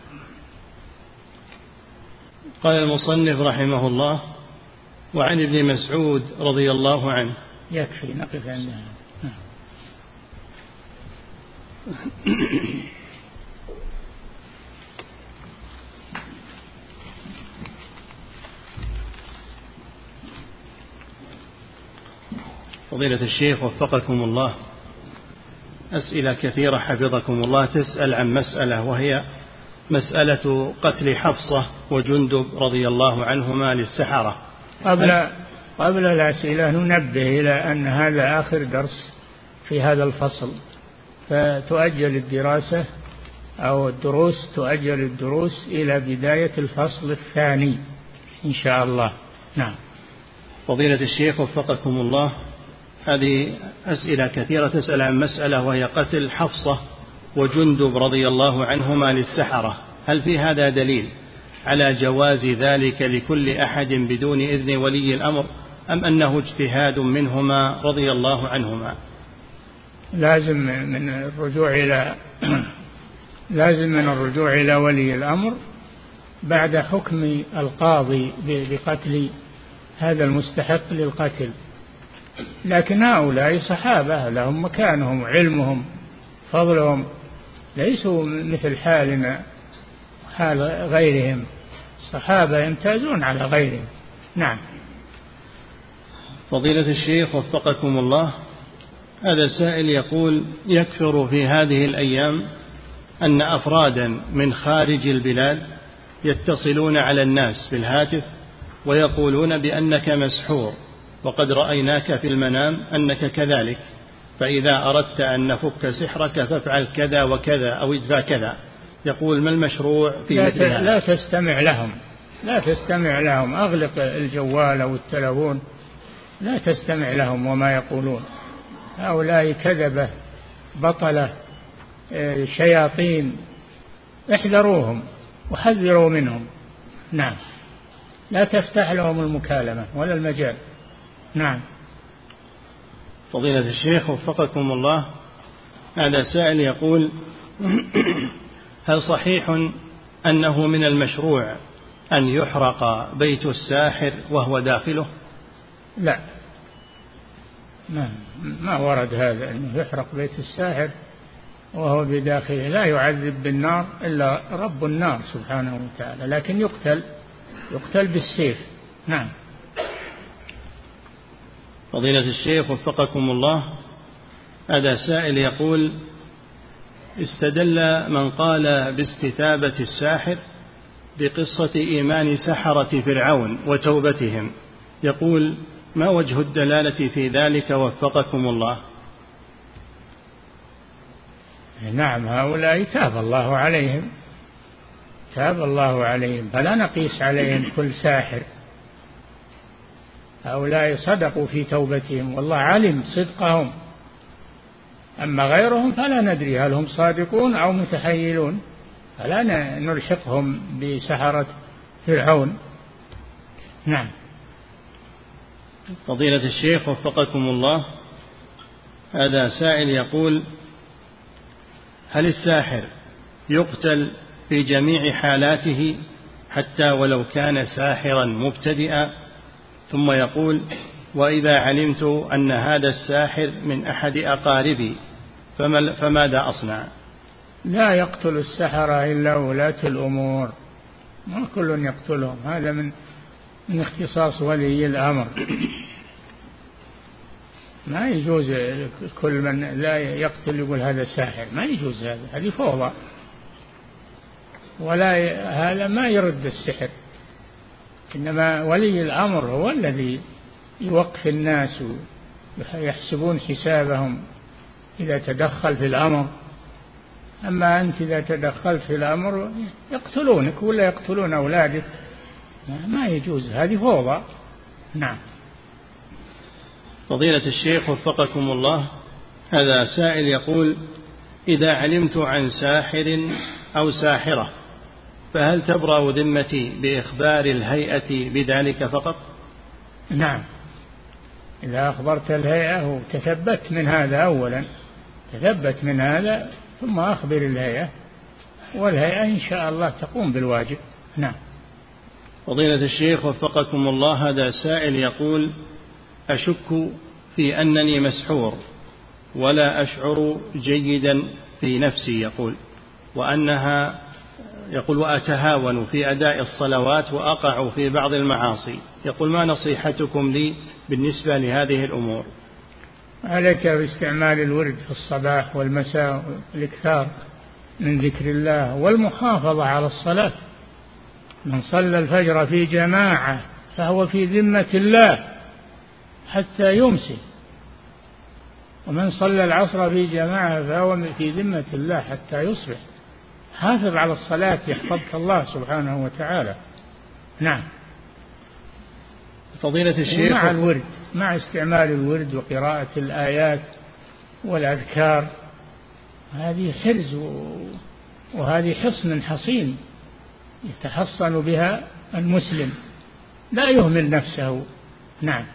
Speaker 1: قال المصنف رحمه الله وعن ابن مسعود رضي الله عنه.
Speaker 2: يكفي نقف عندها نعم.
Speaker 1: فضيلة الشيخ وفقكم الله. أسئلة كثيرة حفظكم الله. تسأل عن مسألة وهي مسألة قتل حفصة وجندب رضي الله عنهما للسحرة.
Speaker 2: قبل قبل الأسئلة ننبه إلى أن هذا آخر درس في هذا الفصل. فتؤجل الدراسة أو الدروس تؤجل الدروس إلى بداية الفصل الثاني إن شاء الله. نعم.
Speaker 1: فضيلة الشيخ وفقكم الله. هذه أسئلة كثيرة تسأل عن مسألة وهي قتل حفصة وجندب رضي الله عنهما للسحرة. هل في هذا دليل على جواز ذلك لكل أحد بدون إذن ولي الأمر أم أنه اجتهاد منهما رضي الله عنهما؟
Speaker 2: لازم من الرجوع إلى لازم من الرجوع إلى ولي الأمر بعد حكم القاضي بقتل هذا المستحق للقتل. لكن هؤلاء صحابة لهم مكانهم وعلمهم فضلهم. ليسوا مثل حالنا حال غيرهم. الصحابة يمتازون على غيرهم. نعم.
Speaker 1: فضيلة الشيخ وفقكم الله هذا سائل يقول يكثر في هذه الأيام أن أفرادا من خارج البلاد يتصلون على الناس بالهاتف ويقولون بأنك مسحور. وقد رأيناك في المنام أنك كذلك فإذا أردت أن نفك سحرك فافعل كذا وكذا أو ادفع كذا. يقول ما المشروع في
Speaker 2: لا, مثل لا تستمع لهم لا تستمع لهم. أغلق الجوال أو التلفون لا تستمع لهم وما يقولون. هؤلاء كذبة بطلة آه، شياطين. احذروهم وحذروا منهم. نعم. لا تفتح لهم المكالمة ولا المجال. نعم.
Speaker 1: فضيلة الشيخ وفقكم الله هذا سائل يقول هل صحيح أنه من المشروع أن يحرق بيت الساحر وهو داخله؟
Speaker 2: لا. ما, ما ورد هذا أنه يحرق بيت الساحر وهو بداخله. لا يعذب بالنار إلا رب النار سبحانه وتعالى لكن يقتل يقتل بالسيف. نعم.
Speaker 1: فضيلة الشيخ وفقكم الله هذا سائل يقول استدل من قال باستتابة الساحر بقصة إيمان سحرة فرعون وتوبتهم. يقول ما وجه الدلالة في ذلك؟ وفقكم الله.
Speaker 2: نعم هؤلاء تاب الله عليهم تاب الله عليهم فلا نقيس عليهم كل ساحر. هؤلاء صدقوا في توبتهم. والله علم صدقهم. أما غيرهم فلا ندري هل هم صادقون أو متحيلون فلا نلحقهم بسحرة فرعون. نعم.
Speaker 1: فضيلة الشيخ وفقكم الله. هذا سائل يقول هل الساحر يقتل في جميع حالاته حتى ولو كان ساحرا مبتدئا؟ ثم يقول وإذا علمت أن هذا الساحر من أحد أقاربي فماذا أصنع؟
Speaker 2: لا يقتل السحرة إلا ولاة الأمور. ما كل يقتلهم. هذا من من اختصاص ولي الأمر. ما يجوز كل من لا يقتل يقول هذا ساحر. ما يجوز هذا. هذه فوضى. ولا هذا ما يرد السحر. إنما ولي الأمر هو الذي يوقف الناس يحسبون حسابهم إذا تدخل في الأمر. أما أنت إذا تدخلت في الأمر يقتلونك ولا يقتلون أولادك. ما يجوز هذه فوضى. نعم.
Speaker 1: فضيلة الشيخ وفقكم الله هذا سائل يقول إذا علمت عن ساحر أو ساحرة فهل تبرأ ذمتي بإخبار الهيئة بذلك فقط؟
Speaker 2: نعم. إذا أخبرت الهيئة وتثبت من هذا أولا تثبت من هذا ثم أخبر الهيئة والهيئة إن شاء الله تقوم بالواجب. نعم.
Speaker 1: فضيلة الشيخ وفقكم الله هذا سائل يقول أشك في أنني مسحور ولا أشعر جيدا في نفسي يقول وأنها يقول وأتهاون في أداء الصلوات وأقع في بعض المعاصي. يقول ما نصيحتكم لي بالنسبة لهذه الأمور؟
Speaker 2: عليك باستعمال الورد في الصباح والمساء الإكثار من ذكر الله والمحافظة على الصلاة. من صلى الفجر في جماعة فهو في ذمة الله حتى يمسي. ومن صلى العصر في جماعة فهو في ذمة الله حتى يصبح. حافظ على الصلاة يحفظك الله سبحانه وتعالى. نعم.
Speaker 1: فضيلة الشيخ
Speaker 2: مع الورد مع استعمال الورد وقراءة الآيات والأذكار هذه حرز وهذه حصن حصين يتحصن بها المسلم. لا يهمل نفسه. نعم.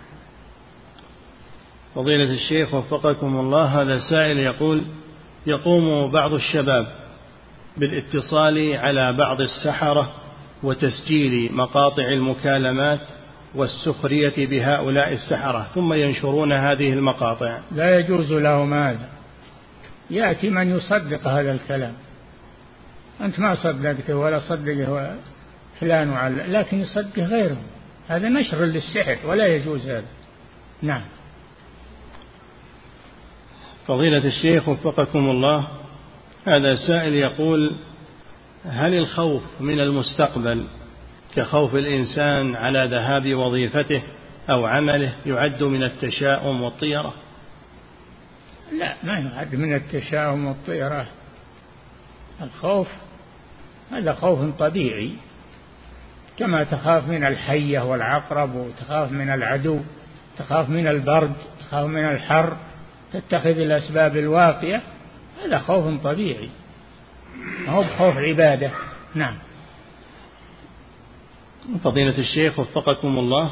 Speaker 1: فضيلة الشيخ وفقكم الله هذا سائل يقول يقوم بعض الشباب بالاتصال على بعض السحرة وتسجيل مقاطع المكالمات والسخرية بهؤلاء السحرة ثم ينشرون هذه المقاطع.
Speaker 2: لا يجوز لهم هذا. يأتي من يصدق هذا الكلام. أنت ما صدقته ولا صدقه فلان وعلى لكن يصدق غيره. هذا نشر للسحر ولا يجوز هذا. نعم.
Speaker 1: فضيلة الشيخ وفقكم الله هذا سائل يقول هل الخوف من المستقبل كخوف الإنسان على ذهاب وظيفته أو عمله يعد من التشاؤم والطيرة؟
Speaker 2: لا ما يعد من التشاؤم والطيرة. الخوف هذا خوف طبيعي كما تخاف من الحية والعقرب وتخاف من العدو تخاف من البرد تخاف من الحر تتخذ الأسباب الواقية. هذا خوف طبيعي. ما هو بخوف عبادة. نعم.
Speaker 1: فضيلة الشيخ وفقكم الله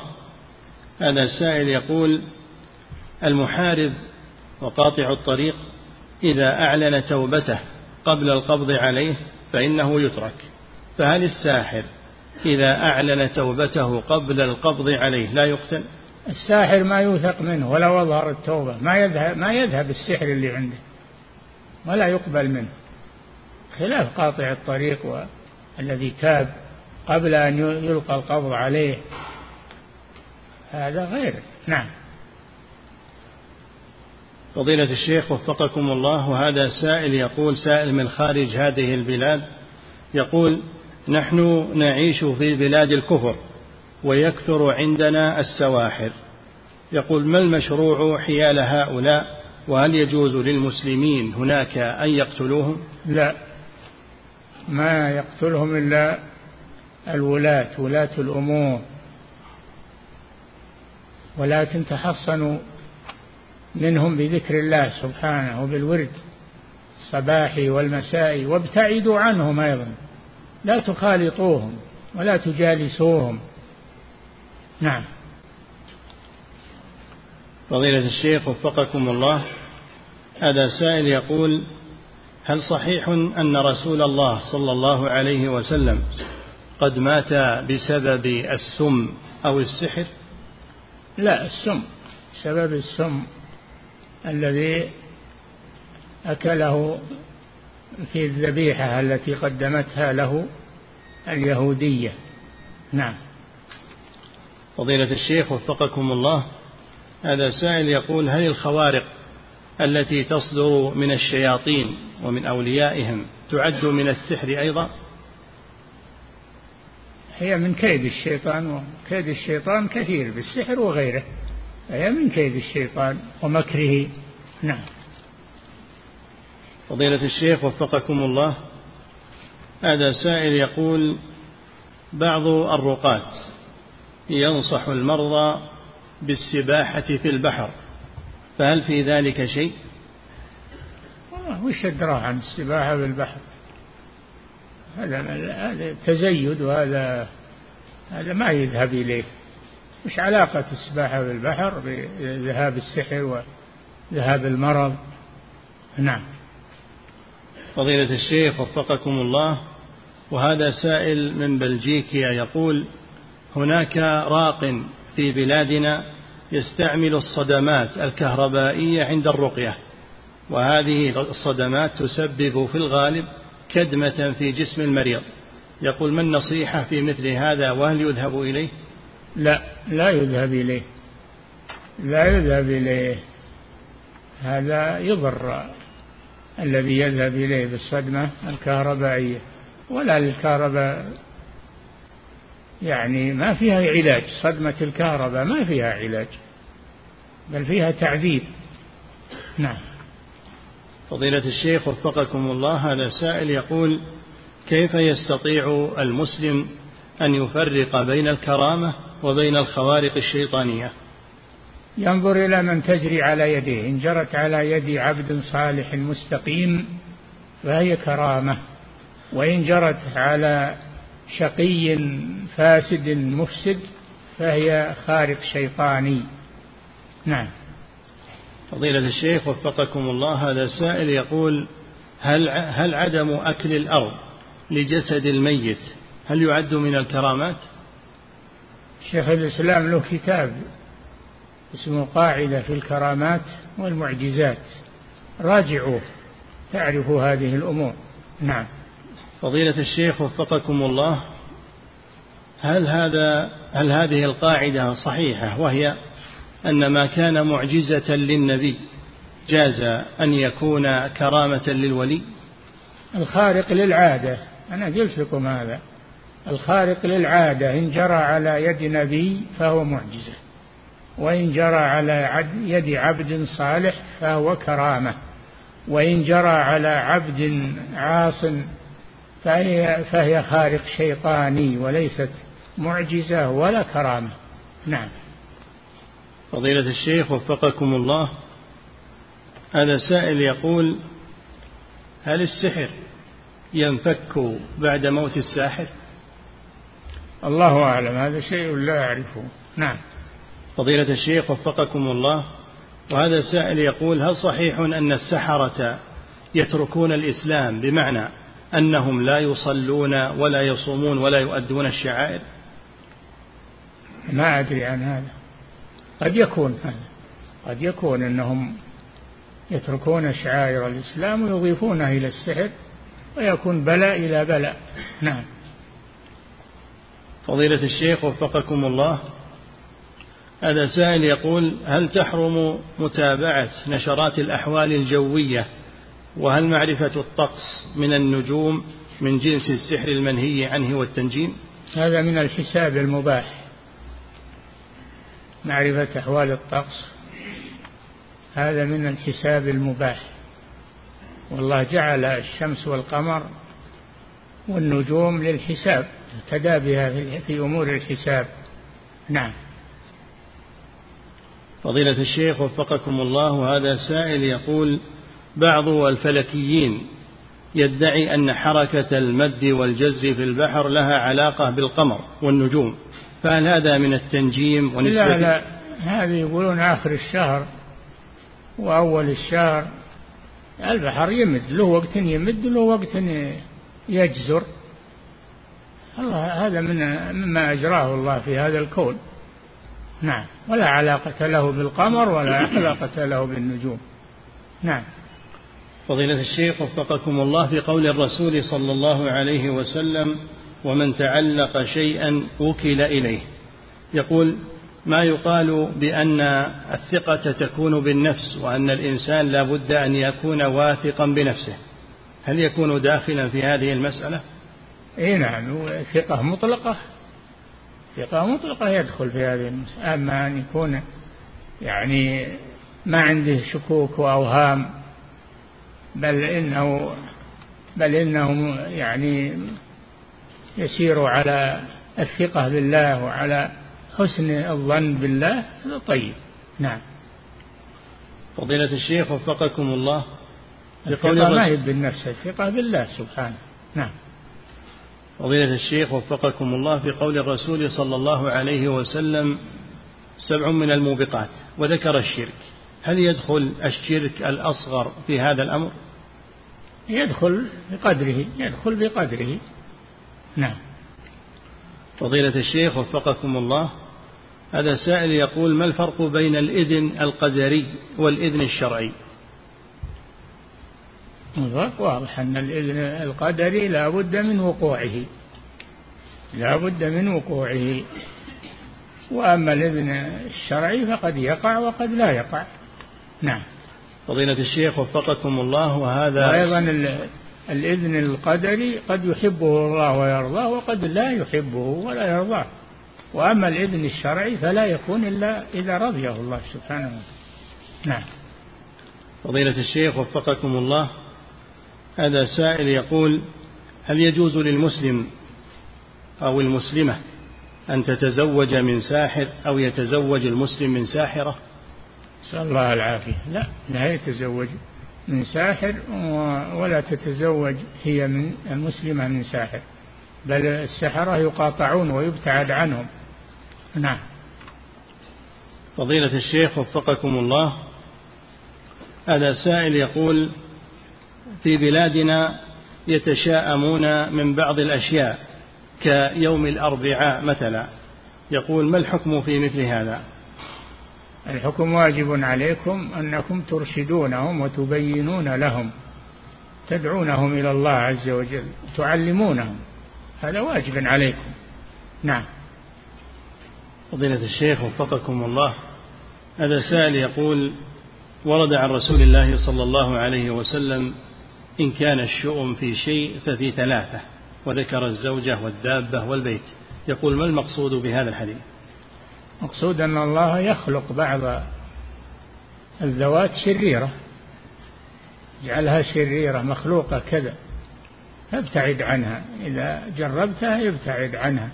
Speaker 1: هذا سائل يقول المحارب وقاطع الطريق إذا أعلن توبته قبل القبض عليه فإنه يترك. فهل الساحر إذا أعلن توبته قبل القبض عليه لا يقتل؟
Speaker 2: الساحر ما يوثق منه ولا أظهر التوبة ما يذهب ما يذهب السحر اللي عنده. ولا يقبل منه. خلاف قاطع الطريق والذي تاب قبل أن يلقى القبض عليه. هذا غير. نعم.
Speaker 1: فضيلة الشيخ وفقكم الله وهذا سائل يقول سائل من خارج هذه البلاد يقول نحن نعيش في بلاد الكفر ويكثر عندنا السواحر. يقول ما المشروع حيال هؤلاء وهل يجوز للمسلمين هناك أن يقتلوهم؟
Speaker 2: لا. ما يقتلهم إلا الولاة ولاة الأمور. ولكن تحصنوا منهم بذكر الله سبحانه وبالورد الصباحي والمسائي. وابتعدوا عنهم أيضا. لا تخالطوهم ولا تجالسوهم. نعم.
Speaker 1: فضيلة الشيخ وفقكم الله هذا سائل يقول هل صحيح أن رسول الله صلى الله عليه وسلم قد مات بسبب السم أو السحر؟
Speaker 2: لا السم سبب السم الذي أكله في الذبيحة التي قدمتها له اليهودية. نعم.
Speaker 1: فضيلة الشيخ وفقكم الله هذا سائل يقول هل الخوارق التي تصدر من الشياطين ومن أوليائهم تعد من السحر أيضا؟
Speaker 2: هي من كيد الشيطان وكيد الشيطان كثير بالسحر وغيره. هي من كيد الشيطان ومكره. نعم.
Speaker 1: فضيلة الشيخ وفقكم الله هذا سائل يقول بعض الرقاة ينصح المرضى بالسباحة في البحر فهل في ذلك شيء؟
Speaker 2: وش أدراه عن السباحة في البحر؟ هذا هذا تزيد وهذا هذا ما يذهب إليه وش علاقة السباحة في البحر بذهاب السحر وذهاب المرض نعم
Speaker 1: فضيلة الشيخ وفقكم الله وهذا سائل من بلجيكيا يقول هناك راق في بلادنا يستعمل الصدمات الكهربائية عند الرقية. وهذه الصدمات تسبب في الغالب كدمة في جسم المريض. يقول ما النصيحة في مثل هذا وهل يذهب إليه؟
Speaker 2: لا لا يذهب إليه. لا يذهب إليه. هذا يضر الذي يذهب إليه بالصدمة الكهربائية. ولا الكهرباء يعني ما فيها علاج صدمة الكهرباء ما فيها علاج بل فيها تعذيب. نعم.
Speaker 1: فضيلة الشيخ وفقكم الله هذا سائل يقول كيف يستطيع المسلم أن يفرق بين الكرامة وبين الخوارق الشيطانية؟
Speaker 2: ينظر إلى من تجري على يديه. إن جرت على يد عبد صالح مستقيم فهي كرامة وإن جرت على شقي فاسد مفسد فهي خارق شيطاني. نعم.
Speaker 1: فضيلة الشيخ وفقكم الله هذا سائل يقول هل هل عدم أكل الأرض لجسد الميت هل يعد من الكرامات؟
Speaker 2: شيخ الإسلام له كتاب اسمه قاعدة في الكرامات والمعجزات. راجعوه تعرفوا هذه الأمور. نعم.
Speaker 1: فضيلة الشيخ وفقكم الله هل هذا هل هذه القاعدة صحيحة وهي أن ما كان معجزة للنبي جاز أن يكون كرامة للولي؟
Speaker 2: الخارق للعادة أنا قلت لكم هذا. الخارق للعادة إن جرى على يد نبي فهو معجزة وإن جرى على يد عبد صالح فهو كرامة وإن جرى على عبد عاص فهي, فهي خارق شيطاني وليست معجزة ولا كرامة. نعم.
Speaker 1: فضيلة الشيخ وفقكم الله. هذا سائل يقول هل السحر ينفك بعد موت الساحر؟
Speaker 2: الله أعلم هذا شيء لا أعرفه. نعم.
Speaker 1: فضيلة الشيخ وفقكم الله. وهذا سائل يقول هل صحيح أن السحرة يتركون الإسلام؟ بمعنى أنهم لا يصلون ولا يصومون ولا يؤدون الشعائر.
Speaker 2: ما أدري عن هذا. قد يكون هذا. قد يكون أنهم يتركون شعائر الإسلام ويضيفونها إلى السحر ويكون بلاء إلى بلاء نعم.
Speaker 1: فضيلة الشيخ وفقكم الله هذا سائل يقول هل تحرم متابعة نشرات الأحوال الجوية وهل معرفة الطقس من النجوم من جنس السحر المنهي عنه والتنجيم؟
Speaker 2: هذا من الحساب المباح. معرفة أحوال الطقس. هذا من الحساب المباح. والله جعل الشمس والقمر والنجوم للحساب اهتدى بها في أمور الحساب. نعم.
Speaker 1: فضيلة الشيخ وفقكم الله هذا سائل يقول بعض الفلكيين يدعي أن حركة المد والجزر في البحر لها علاقة بالقمر والنجوم فهل هذا من التنجيم
Speaker 2: ونسبة لا لا هذه يقولون آخر الشهر وأول الشهر البحر يمد له وقت يمد له وقت يجزر. الله هذا من مما أجراه الله في هذا الكون. نعم ولا علاقة له بالقمر ولا علاقة له بالنجوم. نعم.
Speaker 1: فضيلة الشيخ وفقكم الله في قول الرسول صلى الله عليه وسلم ومن تعلق شيئا وكل إليه يقول ما يقال بأن الثقة تكون بالنفس وأن الإنسان لا بد أن يكون واثقا بنفسه؟ هل يكون داخلا في هذه المسألة؟
Speaker 2: إي نعم ثقة مطلقة. ثقة مطلقة يدخل في هذه المسألة أما أن يكون يعني ما عنده شكوك وأوهام بل إنه بل إنه يعني يسير على الثقة بالله وعلى حسن الظن بالله هذا طيب. نعم.
Speaker 1: فضيلة الشيخ وفقكم الله.
Speaker 2: الثقة ما هي بالنفس الثقة بالله سبحانه. نعم.
Speaker 1: فضيلة الشيخ وفقكم الله في قول الرسول صلى الله عليه وسلم سبع من الموبقات وذكر الشرك. هل يدخل الشرك الأصغر في هذا الأمر؟
Speaker 2: يدخل بقدره يدخل بقدره. نعم.
Speaker 1: فضيلة الشيخ وفقكم الله هذا سائل يقول ما الفرق بين الإذن القدري والإذن الشرعي؟
Speaker 2: الفرق واضح أن الإذن القدري لا بد من وقوعه. لا بد من وقوعه. وأما الإذن الشرعي فقد يقع وقد لا يقع. نعم.
Speaker 1: فضيلة الشيخ وفقكم الله وهذا
Speaker 2: وأيضا الإذن القدري قد يحبه الله ويرضاه وقد لا يحبه ولا يرضاه. وأما الإذن الشرعي فلا يكون إلا إذا رضيه الله سبحانه وتعالى. نعم.
Speaker 1: فضيلة الشيخ وفقكم الله هذا سائل يقول هل يجوز للمسلم أو المسلمة أن تتزوج من ساحر أو يتزوج المسلم من ساحرة؟
Speaker 2: نسأل الله العافية. لا لا يتزوج من ساحر ولا تتزوج هي من المسلمة من ساحر. بل السحرة يقاطعون ويبتعد عنهم. نعم.
Speaker 1: فضيلة الشيخ وفقكم الله هذا سائل يقول في بلادنا يتشاءمون من بعض الأشياء كيوم الأربعاء مثلا. يقول ما الحكم في مثل هذا؟
Speaker 2: الحكم واجب عليكم أنكم ترشدونهم وتبينون لهم تدعونهم إلى الله عز وجل تعلمونهم هذا واجب عليكم. نعم.
Speaker 1: فضيلة الشيخ وفقكم الله هذا سائل يقول ورد عن رسول الله صلى الله عليه وسلم إن كان الشؤم في شيء ففي ثلاثة وذكر الزوجة والدابة والبيت. يقول ما المقصود بهذا الحديث؟
Speaker 2: مقصود أن الله يخلق بعض الذوات شريرة. يجعلها شريرة مخلوقة كذا. فابتعد عنها. إذا جربتها ابتعد عنها.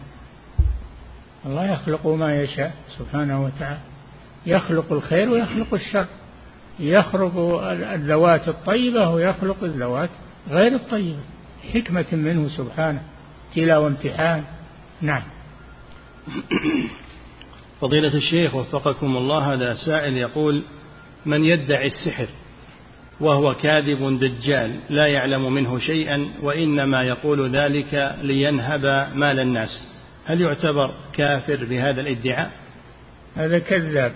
Speaker 2: الله يخلق ما يشاء سبحانه وتعالى. يخلق الخير ويخلق الشر. يخلق الذوات الطيبة ويخلق الذوات غير الطيبة. حكمة منه سبحانه. ابتلاء وامتحان. نعم.
Speaker 1: فضيلة الشيخ وفقكم الله هذا سائل يقول من يدعي السحر وهو كاذب دجال لا يعلم منه شيئا وإنما يقول ذلك لينهب مال الناس. هل يعتبر كافر بهذا الادعاء؟
Speaker 2: هذا كذاب.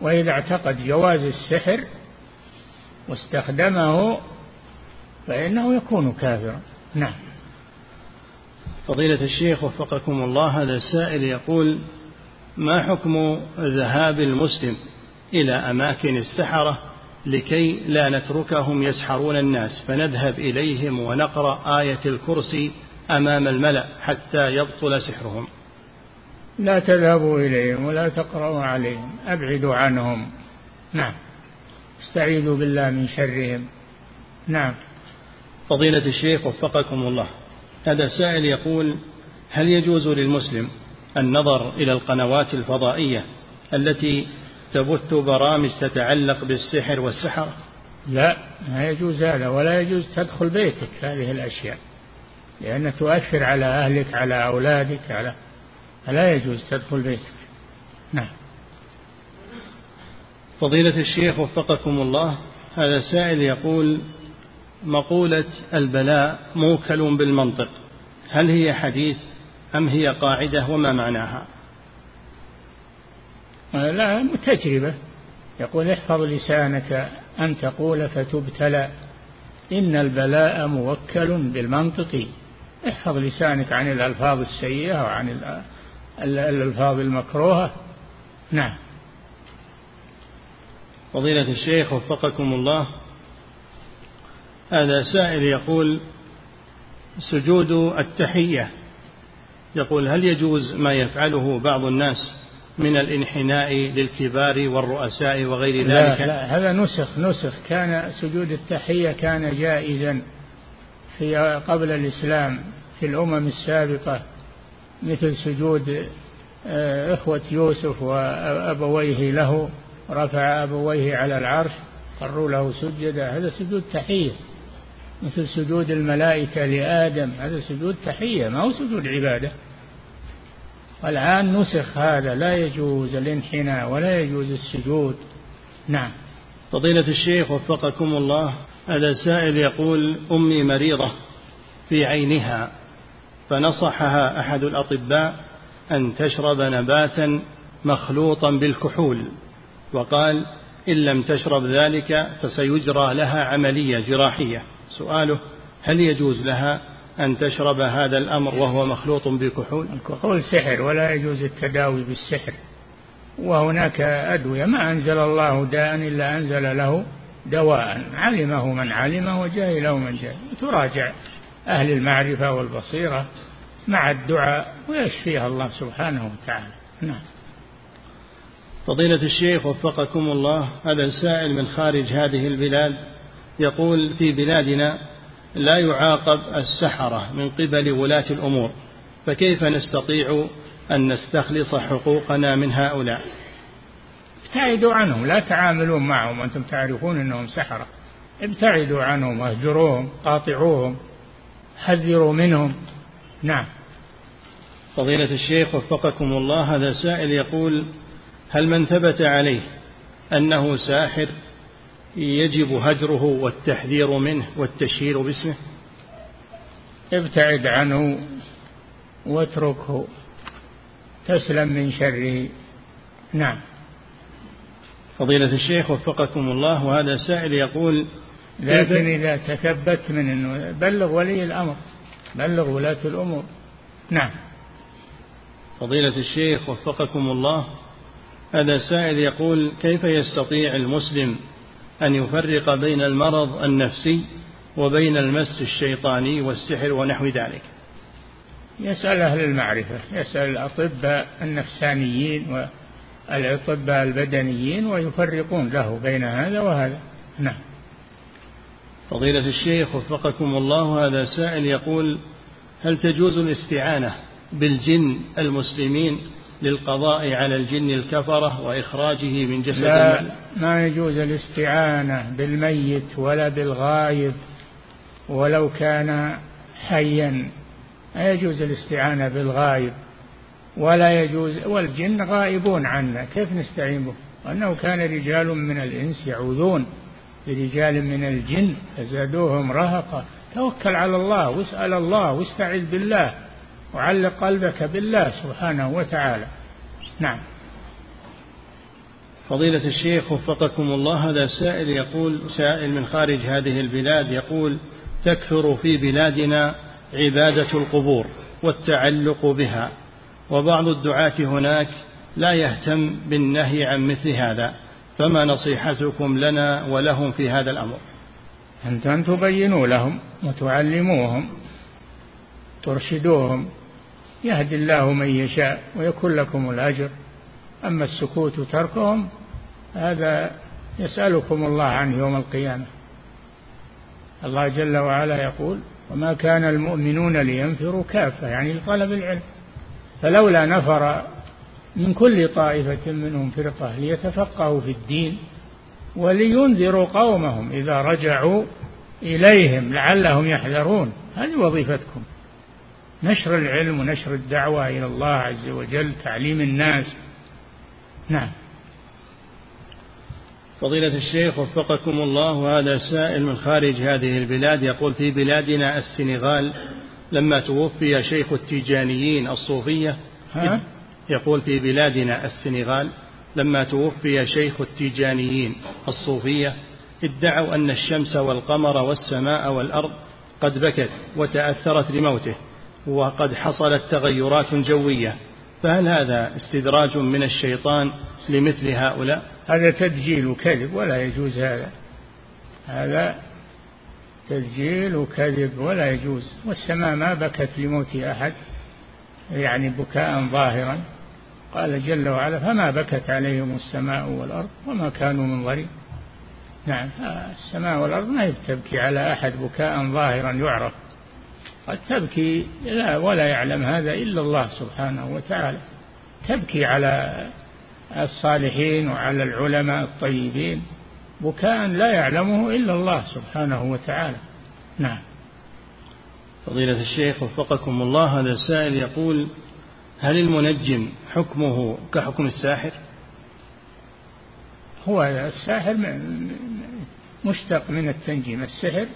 Speaker 2: وإذا اعتقد جواز السحر واستخدمه فإنه يكون كافرا. نعم.
Speaker 1: فضيلة الشيخ وفقكم الله هذا السائل يقول ما حكم ذهاب المسلم إلى أماكن السحرة لكي لا نتركهم يسحرون الناس؟ فنذهب إليهم ونقرأ آية الكرسي أمام الملأ حتى يبطل سحرهم.
Speaker 2: لا تذهبوا إليهم ولا تقرأوا عليهم أبعدوا عنهم. نعم. استعيذوا بالله من شرهم. نعم.
Speaker 1: فضيلة الشيخ وفقكم الله هذا سائل يقول هل يجوز للمسلم النظر إلى القنوات الفضائية التي تبث برامج تتعلق بالسحر والسحرة
Speaker 2: لا ما يجوز هذا ولا يجوز تدخل بيتك هذه الأشياء لأنها تؤثر على أهلك على أولادك على لا يجوز تدخل بيتك. نعم.
Speaker 1: فضيلة الشيخ وفقكم الله هذا سائل يقول مقولة البلاء موكل بالمنطق هل هي حديث؟ أم هي قاعدة وما معناها؟
Speaker 2: لا تجربة. يقول احفظ لسانك أن تقول فتبتلى. إن البلاء موكل بالمنطق. احفظ لسانك عن الألفاظ السيئة وعن الألفاظ المكروهة. نعم.
Speaker 1: فضيلة الشيخ وفقكم الله. هذا سائل يقول سجود التحية. يقول هل يجوز ما يفعله بعض الناس من الانحناء للكبار والرؤساء وغير ذلك؟
Speaker 2: لا, لا هذا نسخ نسخ. كان سجود التحية كان جائزا في قبل الإسلام في الأمم السابقة مثل سجود آه، إخوة يوسف وأبويه له رفع أبويه على العرش قروا له سجدا. هذا سجود تحية. مثل سجود الملائكة لآدم هذا سجود تحية ما هو سجود عبادة. والآن نسخ هذا لا يجوز الانحناء ولا يجوز السجود. نعم.
Speaker 1: فضيلة الشيخ وفقكم الله هذا سائل يقول أمي مريضة في عينها فنصحها أحد الأطباء أن تشرب نباتا مخلوطا بالكحول وقال إن لم تشرب ذلك فسيجرى لها عملية جراحية. سؤاله هل يجوز لها أن تشرب هذا الأمر وهو مخلوط بكحول؟
Speaker 2: الكحول سحر ولا يجوز التداوي بالسحر. وهناك أدوية ما أنزل الله داء إلا أنزل له دواء. علمه من علمه وجاهله من جاهل تراجع أهل المعرفة والبصيرة مع الدعاء ويشفيها الله سبحانه وتعالى. نعم.
Speaker 1: فضيلة الشيخ وفقكم الله هذا سائل من خارج هذه البلاد. يقول في بلادنا لا يعاقب السحرة من قبل ولاة الأمور فكيف نستطيع أن نستخلص حقوقنا من هؤلاء؟
Speaker 2: ابتعدوا عنهم لا تعاملون معهم أنتم تعرفون أنهم سحرة. ابتعدوا عنهم اهجروهم قاطعوهم حذروا منهم. نعم.
Speaker 1: فضيلة الشيخ وفقكم الله هذا سائل يقول هل من ثبت عليه أنه ساحر يجب هجره والتحذير منه والتشهير باسمه.
Speaker 2: ابتعد عنه واتركه. تسلم من شره. نعم.
Speaker 1: فضيلة الشيخ وفقكم الله وهذا سائل يقول
Speaker 2: لكن إذا تثبت من أنه بلغ ولي الأمر بلغ ولاة الأمور. نعم.
Speaker 1: فضيلة الشيخ وفقكم الله هذا سائل يقول كيف يستطيع المسلم أن يفرق بين المرض النفسي وبين المس الشيطاني والسحر ونحو ذلك.
Speaker 2: يسأل أهل المعرفة يسأل الأطباء النفسانيين والأطباء البدنيين ويفرقون له بين هذا وهذا. نعم.
Speaker 1: فضيلة الشيخ وفقكم الله هذا سائل يقول هل تجوز الاستعانة بالجن المسلمين للقضاء على الجن الكفرة وإخراجه من جسد
Speaker 2: لا ما يجوز الاستعانة بالميت ولا بالغايب ولو كان حيا. لا يجوز الاستعانة بالغايب ولا يجوز والجن غائبون عنا. كيف نستعين به وأنه كان رجال من الإنس يعوذون برجال من الجن فزادوهم رهقا. توكل على الله واسأل الله واستعذ بالله. وعلق قلبك بالله سبحانه وتعالى. نعم.
Speaker 1: فضيلة الشيخ وفقكم الله هذا سائل يقول سائل من خارج هذه البلاد يقول تكثر في بلادنا عبادة القبور والتعلق بها وبعض الدعاة هناك لا يهتم بالنهي عن مثل هذا فما نصيحتكم لنا ولهم في هذا الأمر؟
Speaker 2: أنت أن تبينوا لهم وتعلموهم ترشدوهم يهدي الله من يشاء ويكون لكم الأجر. أما السكوت تركهم هذا يسألكم الله عنه يوم القيامة. الله جل وعلا يقول وما كان المؤمنون لينفروا كافة يعني لطلب العلم. فلولا نفر من كل طائفة منهم فرقة ليتفقهوا في الدين ولينذروا قومهم إذا رجعوا إليهم لعلهم يحذرون. هذه وظيفتكم. نشر العلم ونشر الدعوة إلى الله عز وجل تعليم الناس. نعم.
Speaker 1: فضيلة الشيخ وفقكم الله هذا سائل من خارج هذه البلاد يقول في بلادنا السنغال لما توفي شيخ التيجانيين الصوفية ها؟ يقول في بلادنا السنغال لما توفي شيخ التيجانيين الصوفية ادعوا أن الشمس والقمر والسماء والأرض قد بكت وتأثرت لموته وقد حصلت تغيرات جوية فهل هذا استدراج من الشيطان لمثل هؤلاء؟
Speaker 2: هذا تدجيل وكذب ولا يجوز هذا. هذا تدجيل وكذب ولا يجوز. والسماء ما بكت لموت أحد يعني بكاء ظاهرا. قال جل وعلا فما بكت عليهم السماء والأرض وما كانوا منظرين نعم السماء والأرض ما تبكي على أحد بكاء ظاهرا يعرف. قد تبكي لا ولا يعلم هذا إلا الله سبحانه وتعالى. تبكي على الصالحين وعلى العلماء الطيبين بكاء لا يعلمه إلا الله سبحانه وتعالى. نعم.
Speaker 1: فضيلة الشيخ وفقكم الله هذا السائل يقول هل المنجم حكمه كحكم الساحر؟
Speaker 2: هو الساحر مشتق من التنجيم. السحر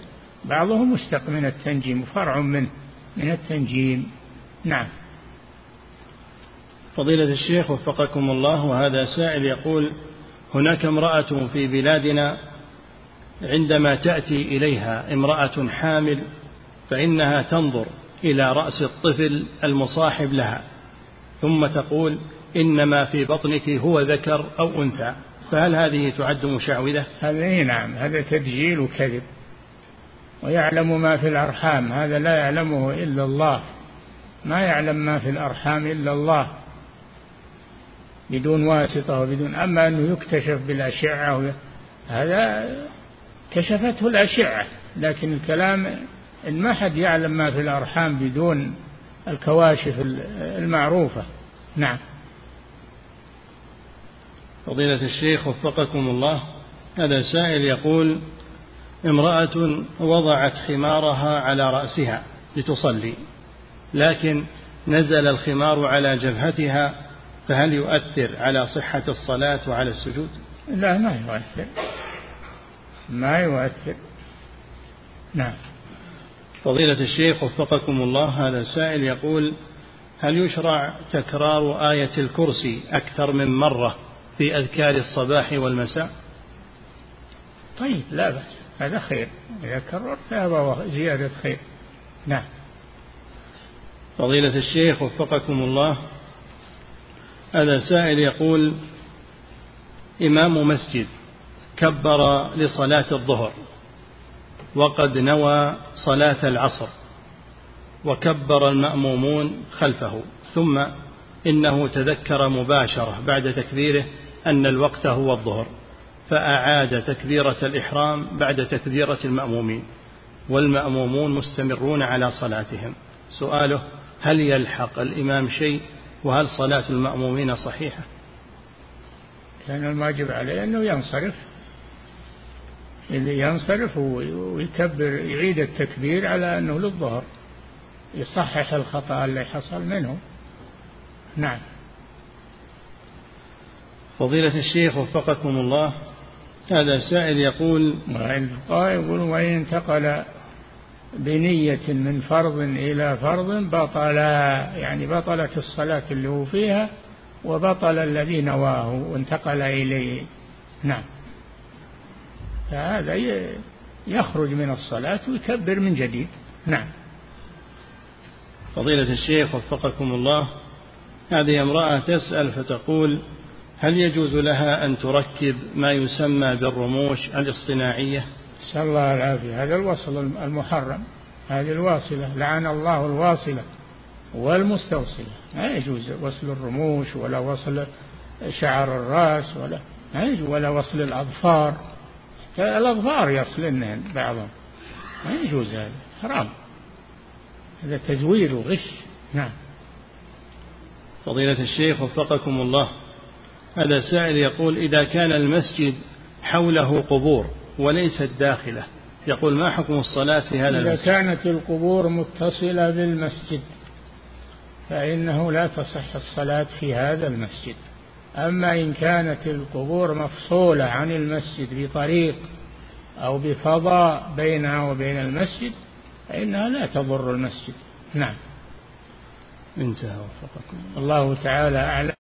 Speaker 2: بعضه مشتق من التنجيم فرع من من التنجيم. نعم.
Speaker 1: فضيلة الشيخ وفقكم الله وهذا سائل يقول هناك امرأة في بلادنا عندما تأتي إليها امرأة حامل فإنها تنظر إلى رأس الطفل المصاحب لها ثم تقول إنما في بطنك هو ذكر أو أنثى فهل هذه تعد مشعوذة؟
Speaker 2: هذه نعم هذا تدجيل وكذب. ويعلم ما في الأرحام. هذا لا يعلمه إلا الله. ما يعلم ما في الأرحام إلا الله. بدون واسطة وبدون أما أنه يكتشف بالأشعة هذا كشفته الأشعة. لكن الكلام إن ما حد يعلم ما في الأرحام بدون الكواشف المعروفة. نعم.
Speaker 1: فضيلة الشيخ وفقكم الله. هذا سائل يقول امرأة وضعت خمارها على رأسها لتصلي لكن نزل الخمار على جبهتها فهل يؤثر على صحة الصلاة وعلى السجود؟
Speaker 2: لا ما يؤثر. ما يؤثر. نعم.
Speaker 1: فضيلة الشيخ وفقكم الله هذا سائل يقول هل يشرع تكرار آية الكرسي أكثر من مرة في أذكار الصباح والمساء؟
Speaker 2: طيب لا بأس. هذا خير. إذا كررت هذا زيادة خير. نعم.
Speaker 1: فضيلة الشيخ وفقكم الله. هذا سائل يقول إمام مسجد كبر لصلاة الظهر وقد نوى صلاة العصر وكبر المأمومون خلفه ثم إنه تذكر مباشرة بعد تكبيره أن الوقت هو الظهر. فأعاد تكبيرة الإحرام بعد تكبيرة المأمومين والمأمومون مستمرون على صلاتهم. سؤاله هل يلحق الإمام شيء؟ وهل صلاة المأمومين صحيحة؟
Speaker 2: كان الواجب عليه أنه ينصرف. اللي ينصرف ويكبر يعيد التكبير على أنه للظهر يصحح الخطأ اللي حصل منه. نعم.
Speaker 1: فضيلة الشيخ وفقكم الله هذا سائل يقول
Speaker 2: الفقهاء يقول وإن انتقل بنية من فرض إلى فرض بطل يعني بطلت الصلاة اللي هو فيها وبطل الذي نواه وانتقل إليه. نعم. فهذا يخرج من الصلاة ويكبر من جديد. نعم.
Speaker 1: فضيلة الشيخ وفقكم الله هذه امرأة تسأل فتقول هل يجوز لها أن تركب ما يسمى بالرموش الاصطناعية؟
Speaker 2: نسأل الله العافية. هذا الوصل المحرم. هذه الواصلة. لعن الله الواصلة والمستوصلة. ما يجوز وصل الرموش ولا وصل شعر الرأس ولا ما يجوز ولا وصل الأظفار. الأظفار يصلن بعضهم. ما يجوز هذا. حرام. هذا تزوير وغش. نعم.
Speaker 1: فضيلة الشيخ وفقكم الله. هذا سائل يقول إذا كان المسجد حوله قبور وليست داخله يقول ما حكم الصلاة في هذا
Speaker 2: إذا
Speaker 1: المسجد؟
Speaker 2: كانت القبور متصلة بالمسجد فإنه لا تصح الصلاة في هذا المسجد. أما إن كانت القبور مفصولة عن المسجد بطريق أو بفضاء بينها وبين المسجد فإنها لا تضر المسجد. نعم.
Speaker 1: انتهى وفقكم
Speaker 2: الله. تعالى أعلم.